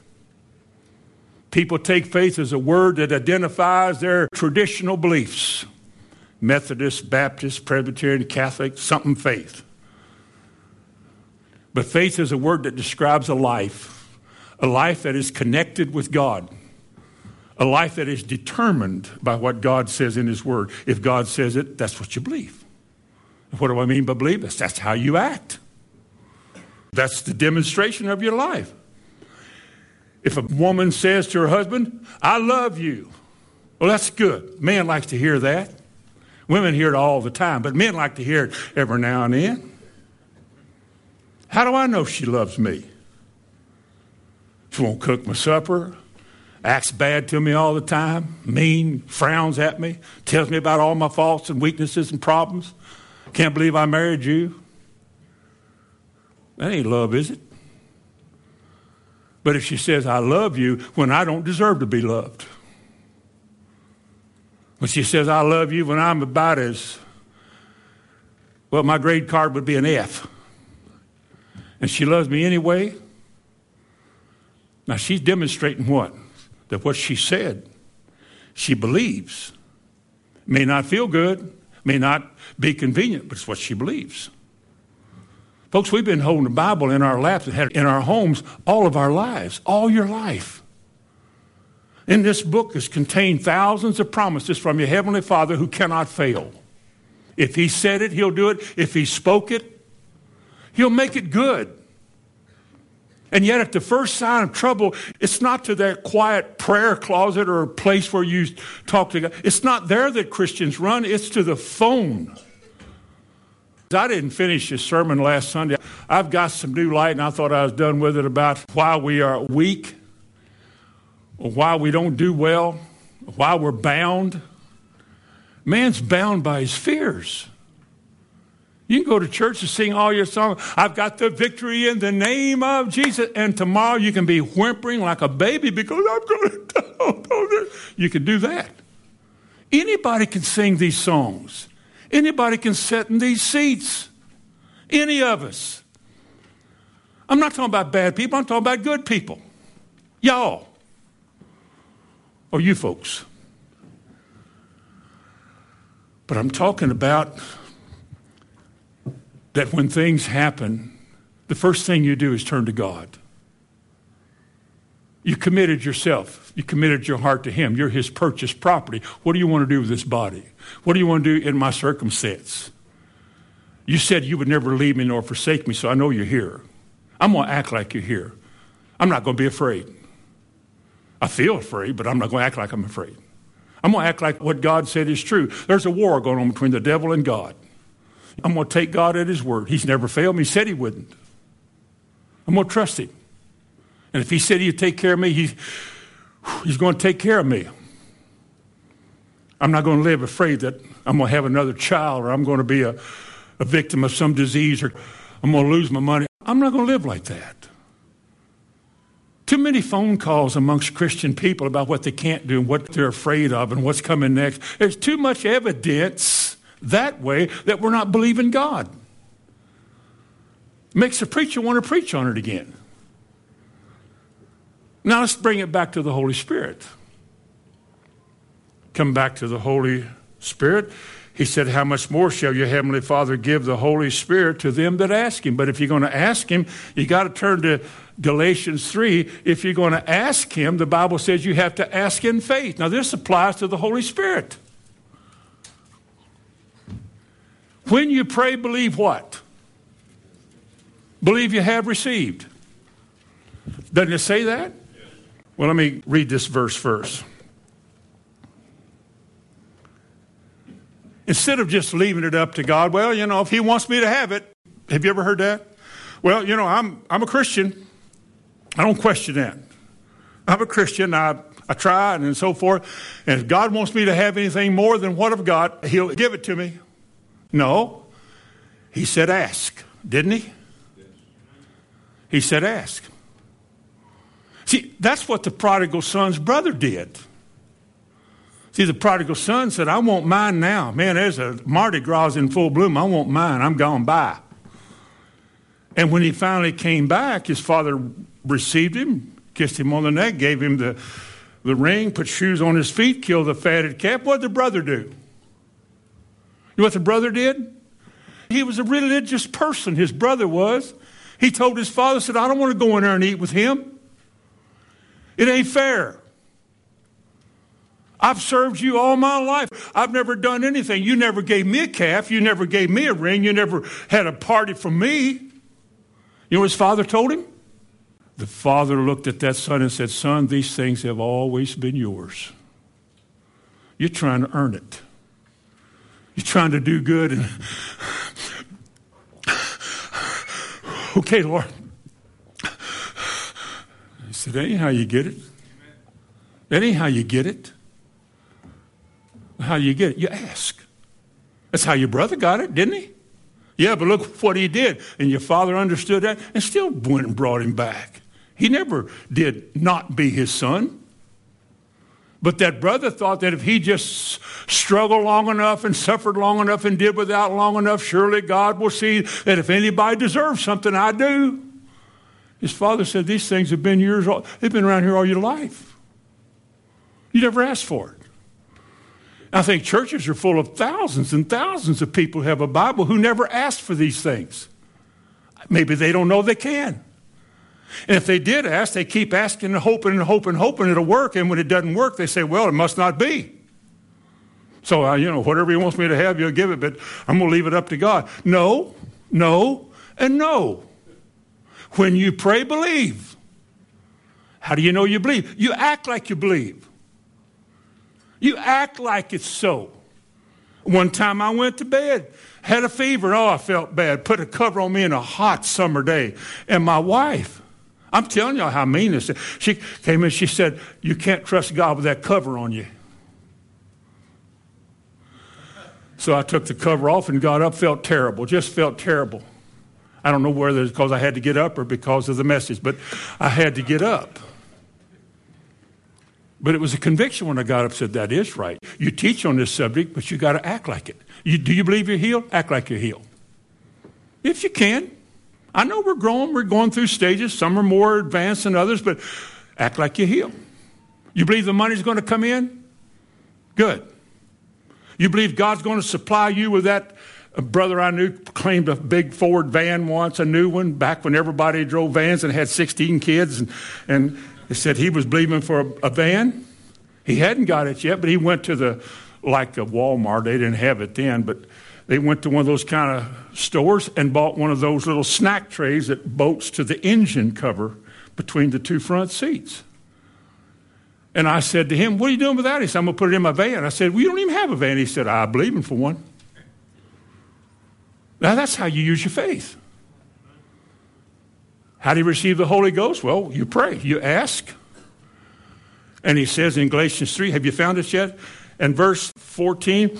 People take faith as a word that identifies their traditional beliefs Methodist, Baptist, Presbyterian, Catholic, something faith. But faith is a word that describes a life, a life that is connected with God a life that is determined by what God says in His Word. If God says it, that's what you believe. What do I mean by believe? That's, how you act. That's the demonstration of your life. If a woman says to her husband, I love you, well, that's good. Man likes to hear that. Women hear it all the time, but men like to hear it every now and then. How do I know she loves me? She won't cook my supper acts bad to me all the time, mean, frowns at me, tells me about all my faults and weaknesses and problems. Can't believe I married you. That ain't love, is it? But if she says, I love you when I don't deserve to be loved, when she says, I love you when I'm about as, well, my grade card would be an F, and she loves me anyway, now she's demonstrating what? That what she said, she believes. May not feel good, may not be convenient, but it's what she believes. Folks, we've been holding the Bible in our laps and had in our homes all of our lives, all your life. In this book is contained thousands of promises from your Heavenly Father who cannot fail. If He said it, He'll do it. If He spoke it, He'll make it good. And yet, at the first sign of trouble, it's not to that quiet prayer closet or a place where you talk to God. It's not there that Christians run, it's to the phone. I didn't finish this sermon last Sunday. I've got some new light, and I thought I was done with it about why we are weak, why we don't do well, why we're bound. Man's bound by his fears. You can go to church and sing all your songs. I've got the victory in the name of Jesus. And tomorrow you can be whimpering like a baby because I'm going [laughs] to. You can do that. Anybody can sing these songs. Anybody can sit in these seats. Any of us. I'm not talking about bad people, I'm talking about good people. Y'all. Or you folks. But I'm talking about that when things happen, the first thing you do is turn to God. You committed yourself. You committed your heart to Him. You're His purchased property. What do you want to do with this body? What do you want to do in my circumstance? You said you would never leave me nor forsake me, so I know you're here. I'm going to act like you're here. I'm not going to be afraid. I feel afraid, but I'm not going to act like I'm afraid. I'm going to act like what God said is true. There's a war going on between the devil and God. I'm going to take God at His word. He's never failed me. He said He wouldn't. I'm going to trust Him. And if He said He'd take care of me, he, He's going to take care of me. I'm not going to live afraid that I'm going to have another child or I'm going to be a, a victim of some disease or I'm going to lose my money. I'm not going to live like that. Too many phone calls amongst Christian people about what they can't do and what they're afraid of and what's coming next. There's too much evidence that way that we're not believing God. Makes the preacher want to preach on it again. Now let's bring it back to the Holy Spirit. Come back to the Holy Spirit. He said, How much more shall your Heavenly Father give the Holy Spirit to them that ask Him? But if you're going to ask Him, you got to turn to Galatians 3. If you're going to ask Him, the Bible says you have to ask in faith. Now, this applies to the Holy Spirit. When you pray, believe what? Believe you have received. Doesn't it say that? Well, let me read this verse first. Instead of just leaving it up to God, well, you know, if He wants me to have it, have you ever heard that? Well, you know, I'm, I'm a Christian. I don't question that. I'm a Christian. I, I try and so forth. And if God wants me to have anything more than what I've got, He'll give it to me. No. He said, ask, didn't He? He said, ask. See, that's what the prodigal son's brother did. See, the prodigal son said, I want mine now. Man, there's a Mardi Gras in full bloom. I want mine. I'm gone by. And when he finally came back, his father received him, kissed him on the neck, gave him the, the ring, put shoes on his feet, killed the fatted calf. What did the brother do? Know what the brother did? He was a religious person, his brother was. He told his father, said, I don't want to go in there and eat with him. It ain't fair. I've served you all my life. I've never done anything. You never gave me a calf. You never gave me a ring. You never had a party for me. You know what his father told him? The father looked at that son and said, Son, these things have always been yours. You're trying to earn it. You're trying to do good. And okay, Lord. He said, That ain't how you get it. That ain't how you get it. How you get it? You ask. That's how your brother got it, didn't he? Yeah, but look what he did. And your father understood that and still went and brought him back. He never did not be his son. But that brother thought that if he just struggled long enough and suffered long enough and did without long enough, surely God will see that if anybody deserves something, I do. His father said, These things have been yours, all, they've been around here all your life. You never asked for it. I think churches are full of thousands and thousands of people who have a Bible who never asked for these things. Maybe they don't know they can. And if they did ask, they keep asking and hoping and hoping and hoping it'll work. And when it doesn't work, they say, well, it must not be. So, uh, you know, whatever he wants me to have, you'll give it, but I'm going to leave it up to God. No, no, and no. When you pray, believe. How do you know you believe? You act like you believe. You act like it's so. One time I went to bed, had a fever. Oh, I felt bad. Put a cover on me in a hot summer day. And my wife, I'm telling y'all how mean this is. She came in, she said, You can't trust God with that cover on you. So I took the cover off and got up, felt terrible, just felt terrible. I don't know whether it's because I had to get up or because of the message, but I had to get up. But it was a conviction when I got up said, That is right. You teach on this subject, but you got to act like it. You, do you believe you're healed? Act like you're healed. If you can. I know we're growing, we're going through stages. Some are more advanced than others, but act like you heal. You believe the money's going to come in? Good. You believe God's going to supply you with that? A brother I knew claimed a big Ford van once, a new one, back when everybody drove vans and had 16 kids. And, and said he was believing for a, a van. He hadn't got it yet, but he went to the, like a Walmart. They didn't have it then, but they went to one of those kind of stores and bought one of those little snack trays that bolts to the engine cover between the two front seats. And I said to him, What are you doing with that? He said, I'm going to put it in my van. I said, Well, you don't even have a van. He said, I believe in for one. Now, that's how you use your faith. How do you receive the Holy Ghost? Well, you pray, you ask. And he says in Galatians 3, have you found it yet? And verse 14,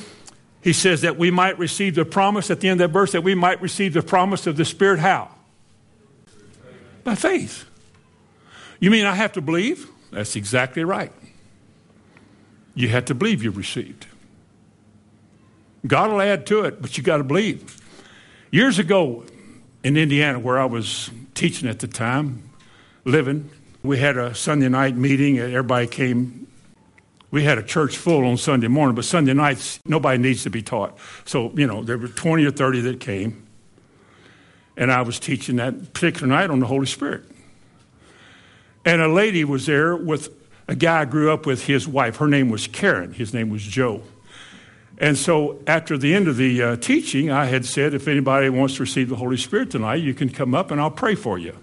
he says that we might receive the promise at the end of that verse, that we might receive the promise of the Spirit how? By faith. You mean I have to believe? That's exactly right. You have to believe you received. God will add to it, but you got to believe. Years ago in Indiana, where I was teaching at the time, living, we had a Sunday night meeting. And everybody came. We had a church full on Sunday morning, but Sunday nights, nobody needs to be taught. So, you know, there were 20 or 30 that came. And I was teaching that particular night on the Holy Spirit. And a lady was there with a guy I grew up with, his wife. Her name was Karen, his name was Joe. And so after the end of the uh, teaching, I had said, if anybody wants to receive the Holy Spirit tonight, you can come up and I'll pray for you.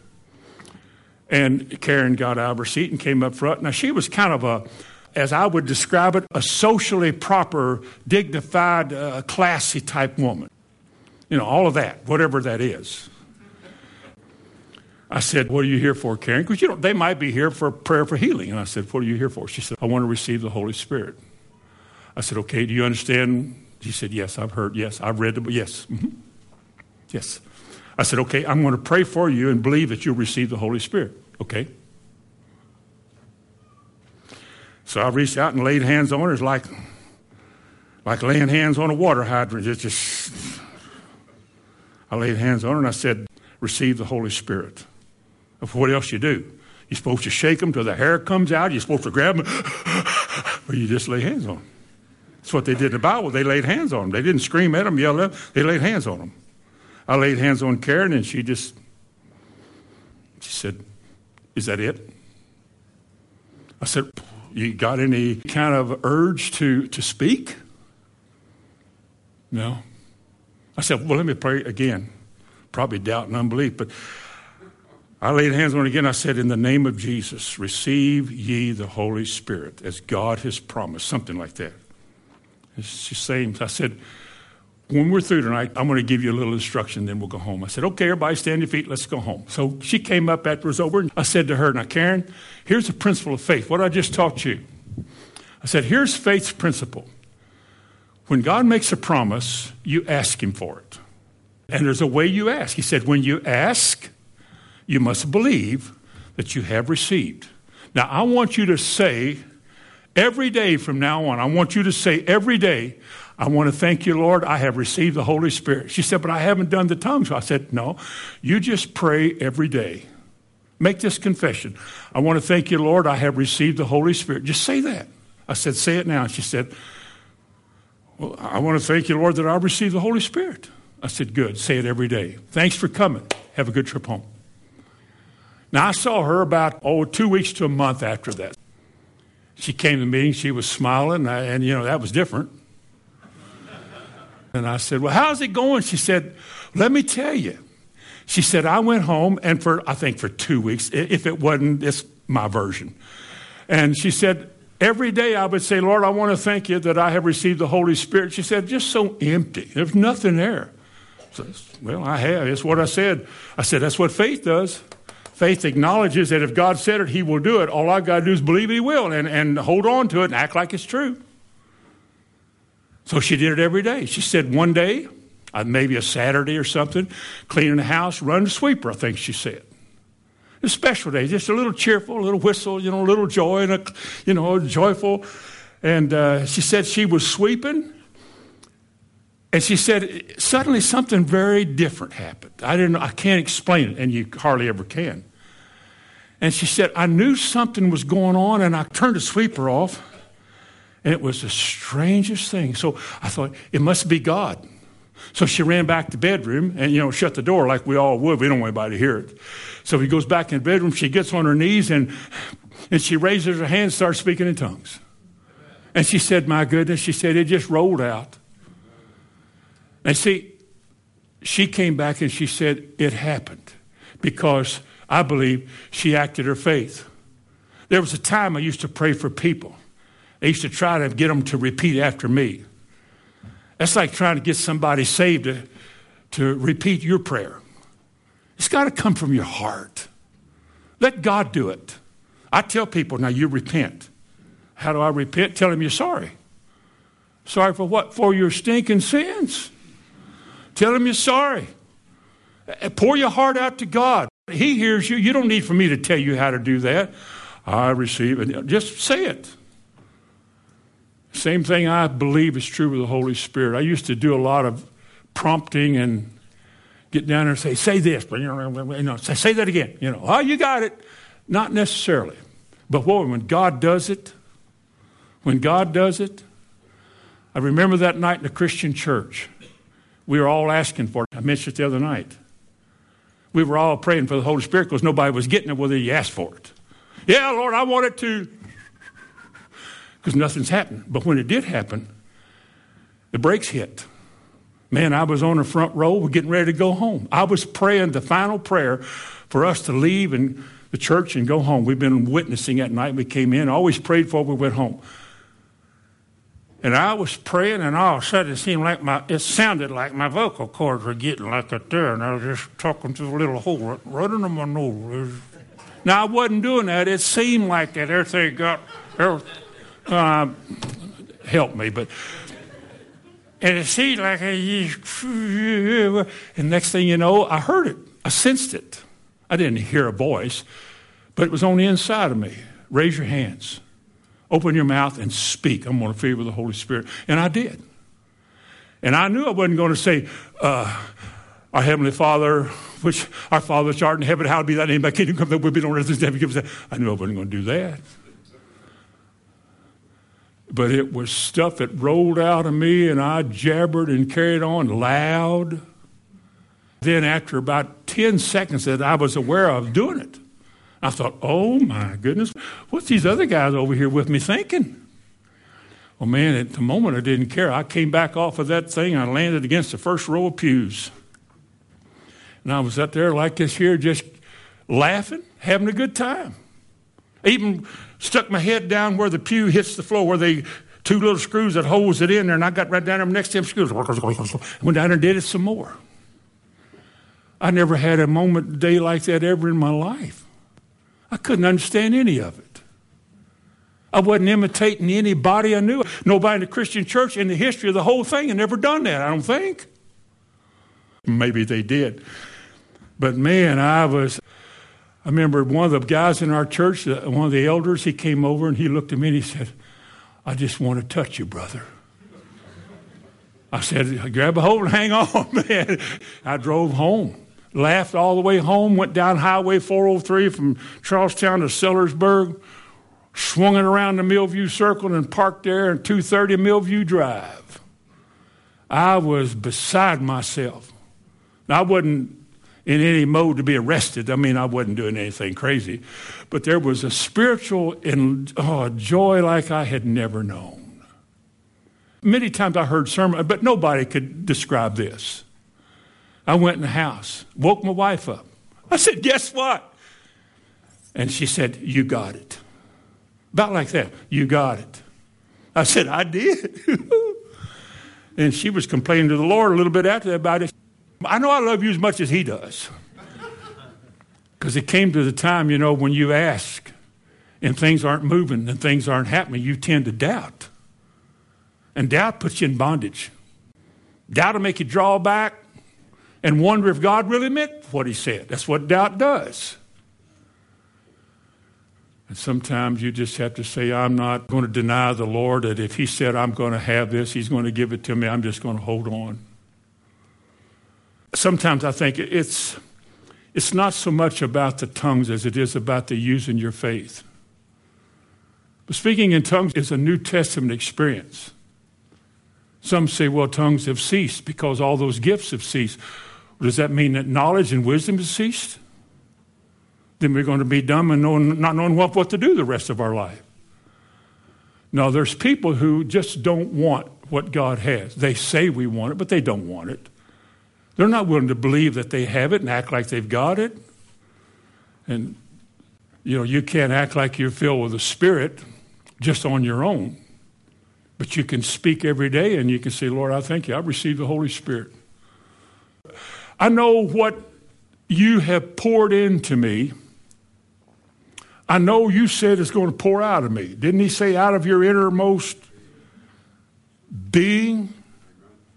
And Karen got out of her seat and came up front. Now, she was kind of a, as I would describe it, a socially proper, dignified, uh, classy type woman. You know, all of that, whatever that is. I said, What are you here for, Karen? Because you know, they might be here for prayer for healing. And I said, What are you here for? She said, I want to receive the Holy Spirit. I said, Okay, do you understand? She said, Yes, I've heard. Yes, I've read the book. Yes. Mm-hmm. Yes. I said, Okay, I'm going to pray for you and believe that you'll receive the Holy Spirit. Okay. So I reached out and laid hands on her. It's like, like laying hands on a water hydrant. It's just, I laid hands on her and I said, Receive the Holy Spirit. What else you do? You're supposed to shake them till the hair comes out. You're supposed to grab them, or [laughs] you just lay hands on them. That's what they did in the Bible. They laid hands on them. They didn't scream at them, yell at them. They laid hands on them. I laid hands on Karen, and she just, she said, Is that it? I said, You got any kind of urge to, to speak? No. I said, Well, let me pray again. Probably doubt and unbelief, but I laid hands on it again. I said, In the name of Jesus, receive ye the Holy Spirit as God has promised, something like that. It's the same. I said, when we're through tonight, I'm going to give you a little instruction, then we'll go home. I said, okay, everybody stand your feet, let's go home. So she came up after it was over, and I said to her, now, Karen, here's the principle of faith. What I just taught you. I said, here's faith's principle. When God makes a promise, you ask Him for it. And there's a way you ask. He said, when you ask, you must believe that you have received. Now, I want you to say every day from now on, I want you to say every day, I want to thank you, Lord. I have received the Holy Spirit. She said, But I haven't done the tongues. I said, No, you just pray every day. Make this confession. I want to thank you, Lord. I have received the Holy Spirit. Just say that. I said, Say it now. She said, Well, I want to thank you, Lord, that I received the Holy Spirit. I said, Good. Say it every day. Thanks for coming. Have a good trip home. Now, I saw her about, oh, two weeks to a month after that. She came to the meeting. She was smiling, and, you know, that was different. And I said, Well, how's it going? She said, Let me tell you. She said, I went home and for, I think for two weeks, if it wasn't, it's my version. And she said, Every day I would say, Lord, I want to thank you that I have received the Holy Spirit. She said, Just so empty. There's nothing there. So, well, I have. It's what I said. I said, That's what faith does. Faith acknowledges that if God said it, He will do it. All I've got to do is believe He will and, and hold on to it and act like it's true. So she did it every day. She said one day, uh, maybe a Saturday or something, cleaning the house, run the sweeper, I think she said. A special day, just a little cheerful, a little whistle, you know, a little joy and a, you know, joyful. And uh, she said she was sweeping, And she said, suddenly something very different happened. I didn't I can't explain it, and you hardly ever can. And she said, I knew something was going on, and I turned the sweeper off, and it was the strangest thing. So I thought, it must be God. So she ran back to the bedroom and, you know, shut the door like we all would. We don't want anybody to hear it. So he goes back in the bedroom. She gets on her knees and, and she raises her hand and starts speaking in tongues. And she said, My goodness, she said, it just rolled out. And see, she came back and she said, It happened because I believe she acted her faith. There was a time I used to pray for people. I used to try to get them to repeat after me. That's like trying to get somebody saved to, to repeat your prayer. It's got to come from your heart. Let God do it. I tell people, now you repent. How do I repent? Tell him you're sorry. Sorry for what? For your stinking sins. Tell him you're sorry. Eh, pour your heart out to God. He hears you. You don't need for me to tell you how to do that. I receive it. Just say it. Same thing I believe is true with the Holy Spirit. I used to do a lot of prompting and get down there and say, say this, but you know, say, say that again. You know, oh, you got it. Not necessarily. But boy, when God does it, when God does it, I remember that night in the Christian church. We were all asking for it. I mentioned it the other night. We were all praying for the Holy Spirit because nobody was getting it whether you asked for it. Yeah, Lord, I want it to because nothing's happened. But when it did happen, the brakes hit. Man, I was on the front row. We're getting ready to go home. I was praying the final prayer for us to leave and the church and go home. We've been witnessing at night. We came in, always prayed before we went home. And I was praying, and all of a sudden it seemed like my, it sounded like my vocal cords were getting like a there, and I was just talking to a little hole running on my nose. Now I wasn't doing that. It seemed like that. Everything got, everything, uh, help me, but and it seemed like a, and next thing you know, I heard it. I sensed it. I didn't hear a voice, but it was on the inside of me. Raise your hands, open your mouth, and speak. I'm going to you with the Holy Spirit, and I did. And I knew I wasn't going to say, uh, "Our Heavenly Father, which our Father which art in heaven, hallowed be thy name. Thy kingdom come. Thy will be done on earth as heaven." I knew I wasn't going to do that but it was stuff that rolled out of me, and I jabbered and carried on loud. Then, after about 10 seconds that I was aware of doing it, I thought, oh my goodness, what's these other guys over here with me thinking? Well, man, at the moment I didn't care. I came back off of that thing. I landed against the first row of pews. And I was up there like this here, just laughing, having a good time. Even stuck my head down where the pew hits the floor, where the two little screws that holds it in there, and I got right down there next to them screws. [laughs] Went down and did it some more. I never had a moment day like that ever in my life. I couldn't understand any of it. I wasn't imitating anybody I knew. Nobody in the Christian church in the history of the whole thing had never done that, I don't think. Maybe they did. But man, I was I remember one of the guys in our church, uh, one of the elders, he came over and he looked at me and he said, I just want to touch you, brother. I said, grab a hold and [laughs] hang on, man. I drove home, laughed all the way home, went down Highway 403 from Charlestown to Sellersburg, swung it around the Millview Circle and parked there in 230 Millview Drive. I was beside myself. I wasn't in any mode to be arrested. I mean, I wasn't doing anything crazy, but there was a spiritual and oh, joy like I had never known. Many times I heard sermons, but nobody could describe this. I went in the house, woke my wife up. I said, Guess what? And she said, You got it. About like that. You got it. I said, I did. [laughs] and she was complaining to the Lord a little bit after that about it. I know I love you as much as he does. Because it came to the time, you know, when you ask and things aren't moving and things aren't happening, you tend to doubt. And doubt puts you in bondage. Doubt will make you draw back and wonder if God really meant what he said. That's what doubt does. And sometimes you just have to say, I'm not going to deny the Lord that if He said I'm going to have this, He's going to give it to me. I'm just going to hold on. Sometimes I think it's, it's not so much about the tongues as it is about the using your faith. But speaking in tongues is a New Testament experience. Some say, well, tongues have ceased because all those gifts have ceased. Does that mean that knowledge and wisdom has ceased? Then we're going to be dumb and knowing, not knowing what, what to do the rest of our life. No, there's people who just don't want what God has. They say we want it, but they don't want it. They're not willing to believe that they have it and act like they've got it. And, you know, you can't act like you're filled with the Spirit just on your own. But you can speak every day and you can say, Lord, I thank you. I received the Holy Spirit. I know what you have poured into me. I know you said it's going to pour out of me. Didn't he say, out of your innermost being,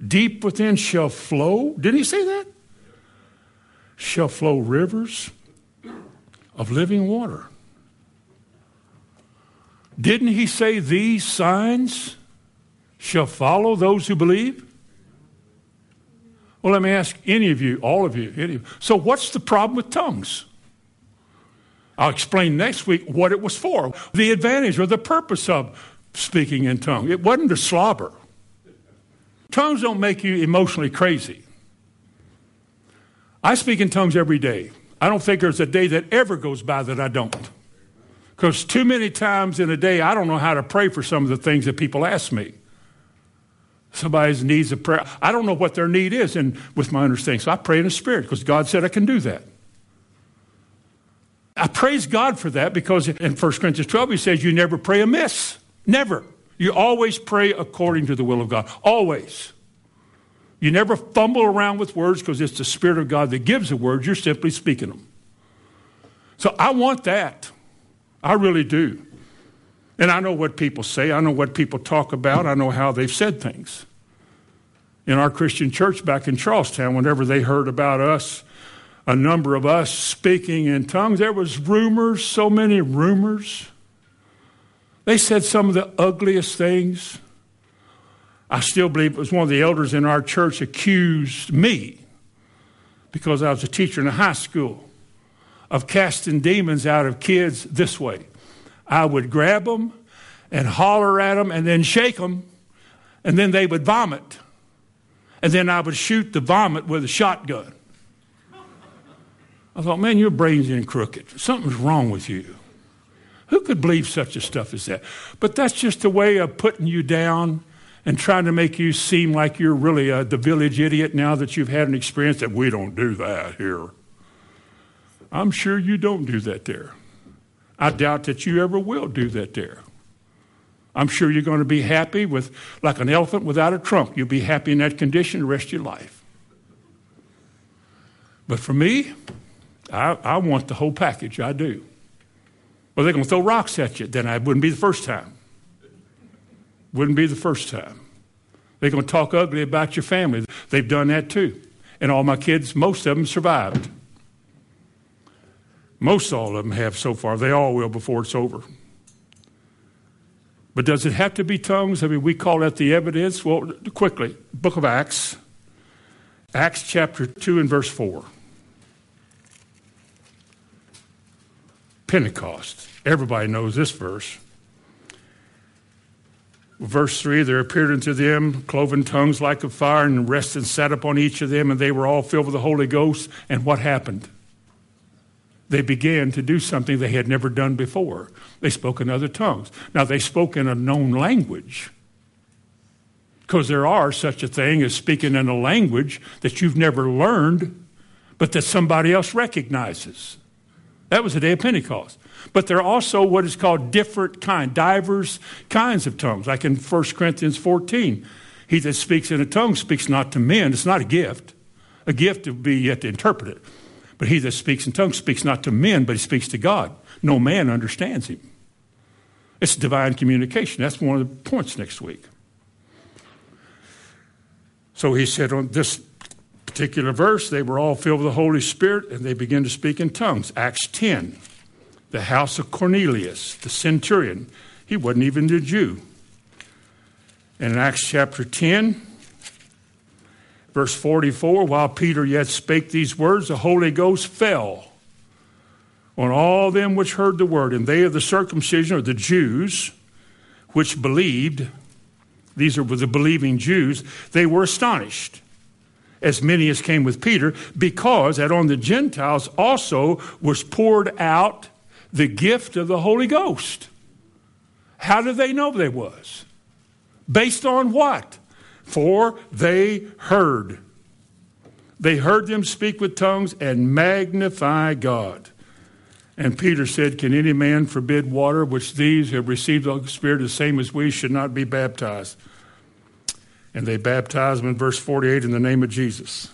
deep within shall flow? Didn't he say that? Shall flow rivers of living water. Didn't he say these signs shall follow those who believe? Well, let me ask any of you, all of you, any of. So, what's the problem with tongues? I'll explain next week what it was for, the advantage or the purpose of speaking in tongues. It wasn't to slobber. Tongues don't make you emotionally crazy. I speak in tongues every day. I don't think there's a day that ever goes by that I don't. Because too many times in a day, I don't know how to pray for some of the things that people ask me. Somebody's needs a prayer. I don't know what their need is, and with my understanding, so I pray in the Spirit because God said I can do that. I praise God for that because in 1 Corinthians 12 he says you never pray amiss. Never. You always pray according to the will of God. Always. You never fumble around with words because it's the Spirit of God that gives the words. You're simply speaking them. So I want that. I really do. And I know what people say, I know what people talk about, I know how they've said things. In our Christian church back in Charlestown, whenever they heard about us, a number of us speaking in tongues, there was rumors, so many rumors. They said some of the ugliest things. I still believe it was one of the elders in our church accused me because I was a teacher in a high school of casting demons out of kids this way. I would grab them and holler at them and then shake them, and then they would vomit. And then I would shoot the vomit with a shotgun. I thought, man, your brain's in crooked. Something's wrong with you. Who could believe such a stuff as that? But that's just a way of putting you down and trying to make you seem like you're really a, the village idiot now that you've had an experience that we don't do that here. I'm sure you don't do that there. I doubt that you ever will do that there. I'm sure you're going to be happy with, like an elephant without a trunk. You'll be happy in that condition the rest of your life. But for me, I, I want the whole package. I do. Well, they're going to throw rocks at you. Then I wouldn't be the first time. Wouldn't be the first time. They're going to talk ugly about your family. They've done that too. And all my kids, most of them survived. Most all of them have so far. They all will before it's over. But does it have to be tongues? I mean, we call that the evidence. Well, quickly, book of Acts, Acts chapter 2 and verse 4. Pentecost. Everybody knows this verse. Verse 3 There appeared unto them cloven tongues like of fire, and rested and sat upon each of them, and they were all filled with the Holy Ghost. And what happened? they began to do something they had never done before. They spoke in other tongues. Now, they spoke in a known language. Because there are such a thing as speaking in a language that you've never learned, but that somebody else recognizes. That was the day of Pentecost. But there are also what is called different kind, divers kinds of tongues, like in 1 Corinthians 14. He that speaks in a tongue speaks not to men. It's not a gift. A gift would be yet to interpret it. But he that speaks in tongues speaks not to men, but he speaks to God. No man understands him. It's divine communication. That's one of the points next week. So he said on this particular verse, they were all filled with the Holy Spirit and they began to speak in tongues. Acts 10, the house of Cornelius, the centurion. He wasn't even a Jew. And in Acts chapter 10, verse 44, while Peter yet spake these words, the Holy Ghost fell on all them which heard the word, and they of the circumcision, or the Jews, which believed, these are the believing Jews, they were astonished, as many as came with Peter, because that on the Gentiles also was poured out the gift of the Holy Ghost. How did they know there was? Based on what? For they heard. They heard them speak with tongues and magnify God. And Peter said, Can any man forbid water which these have received the Spirit the same as we should not be baptized? And they baptized them in verse 48 in the name of Jesus.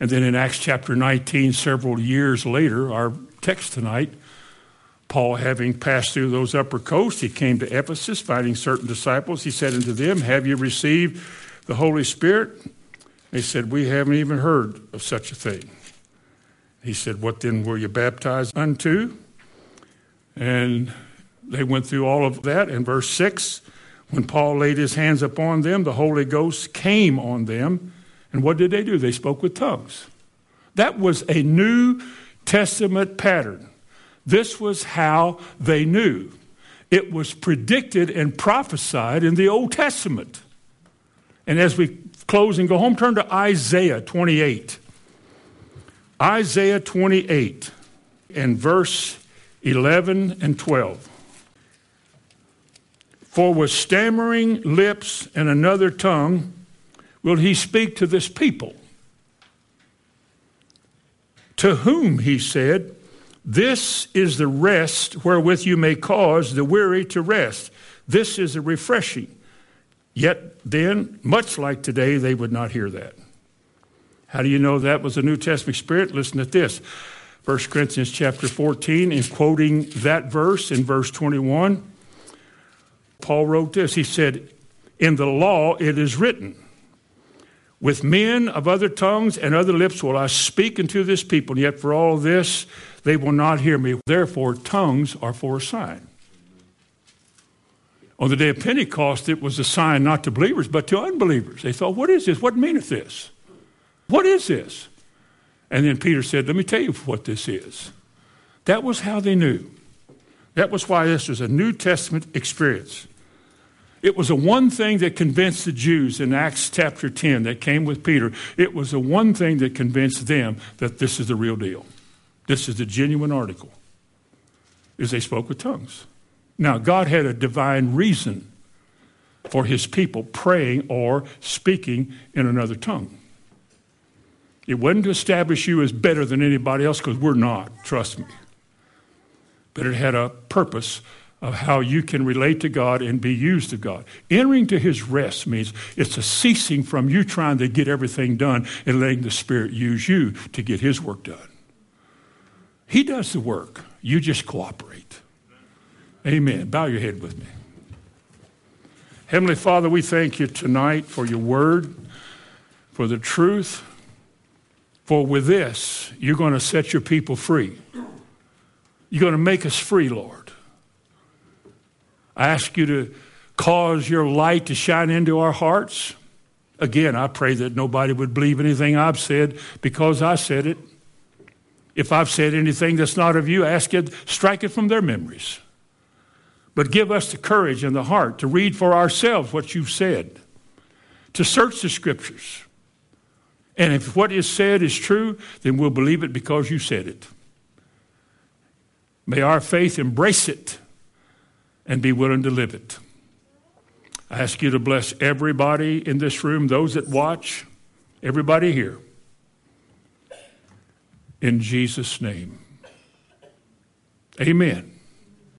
And then in Acts chapter 19, several years later, our text tonight, Paul, having passed through those upper coasts, he came to Ephesus, finding certain disciples. He said unto them, Have you received the Holy Spirit? They said, We haven't even heard of such a thing. He said, What then were you baptized unto? And they went through all of that. In verse 6, when Paul laid his hands upon them, the Holy Ghost came on them. And what did they do? They spoke with tongues. That was a New Testament pattern. This was how they knew. It was predicted and prophesied in the Old Testament. And as we close and go home, turn to Isaiah 28. Isaiah 28 and verse 11 and 12. For with stammering lips and another tongue will he speak to this people. To whom, he said, this is the rest wherewith you may cause the weary to rest. This is a refreshing. Yet then, much like today, they would not hear that. How do you know that was a New Testament spirit? Listen to this. 1 Corinthians chapter 14, in quoting that verse in verse 21, Paul wrote this. He said, In the law it is written, with men of other tongues and other lips will I speak unto this people, yet for all this they will not hear me. Therefore, tongues are for a sign. On the day of Pentecost, it was a sign not to believers, but to unbelievers. They thought, What is this? What meaneth this? What is this? And then Peter said, Let me tell you what this is. That was how they knew. That was why this was a New Testament experience. It was the one thing that convinced the Jews in Acts chapter 10 that came with Peter. It was the one thing that convinced them that this is the real deal. This is the genuine article. Is they spoke with tongues. Now, God had a divine reason for his people praying or speaking in another tongue. It wasn't to establish you as better than anybody else, because we're not, trust me. But it had a purpose of how you can relate to God and be used of God. Entering to his rest means it's a ceasing from you trying to get everything done and letting the Spirit use you to get his work done. He does the work. You just cooperate. Amen. Bow your head with me. Heavenly Father, we thank you tonight for your word, for the truth. For with this, you're going to set your people free. You're going to make us free, Lord. I ask you to cause your light to shine into our hearts. Again, I pray that nobody would believe anything I've said because I said it. If I've said anything that's not of you, ask it, strike it from their memories. But give us the courage and the heart to read for ourselves what you've said, to search the scriptures. And if what is said is true, then we'll believe it because you said it. May our faith embrace it and be willing to live it. I ask you to bless everybody in this room, those that watch, everybody here in Jesus' name. Amen.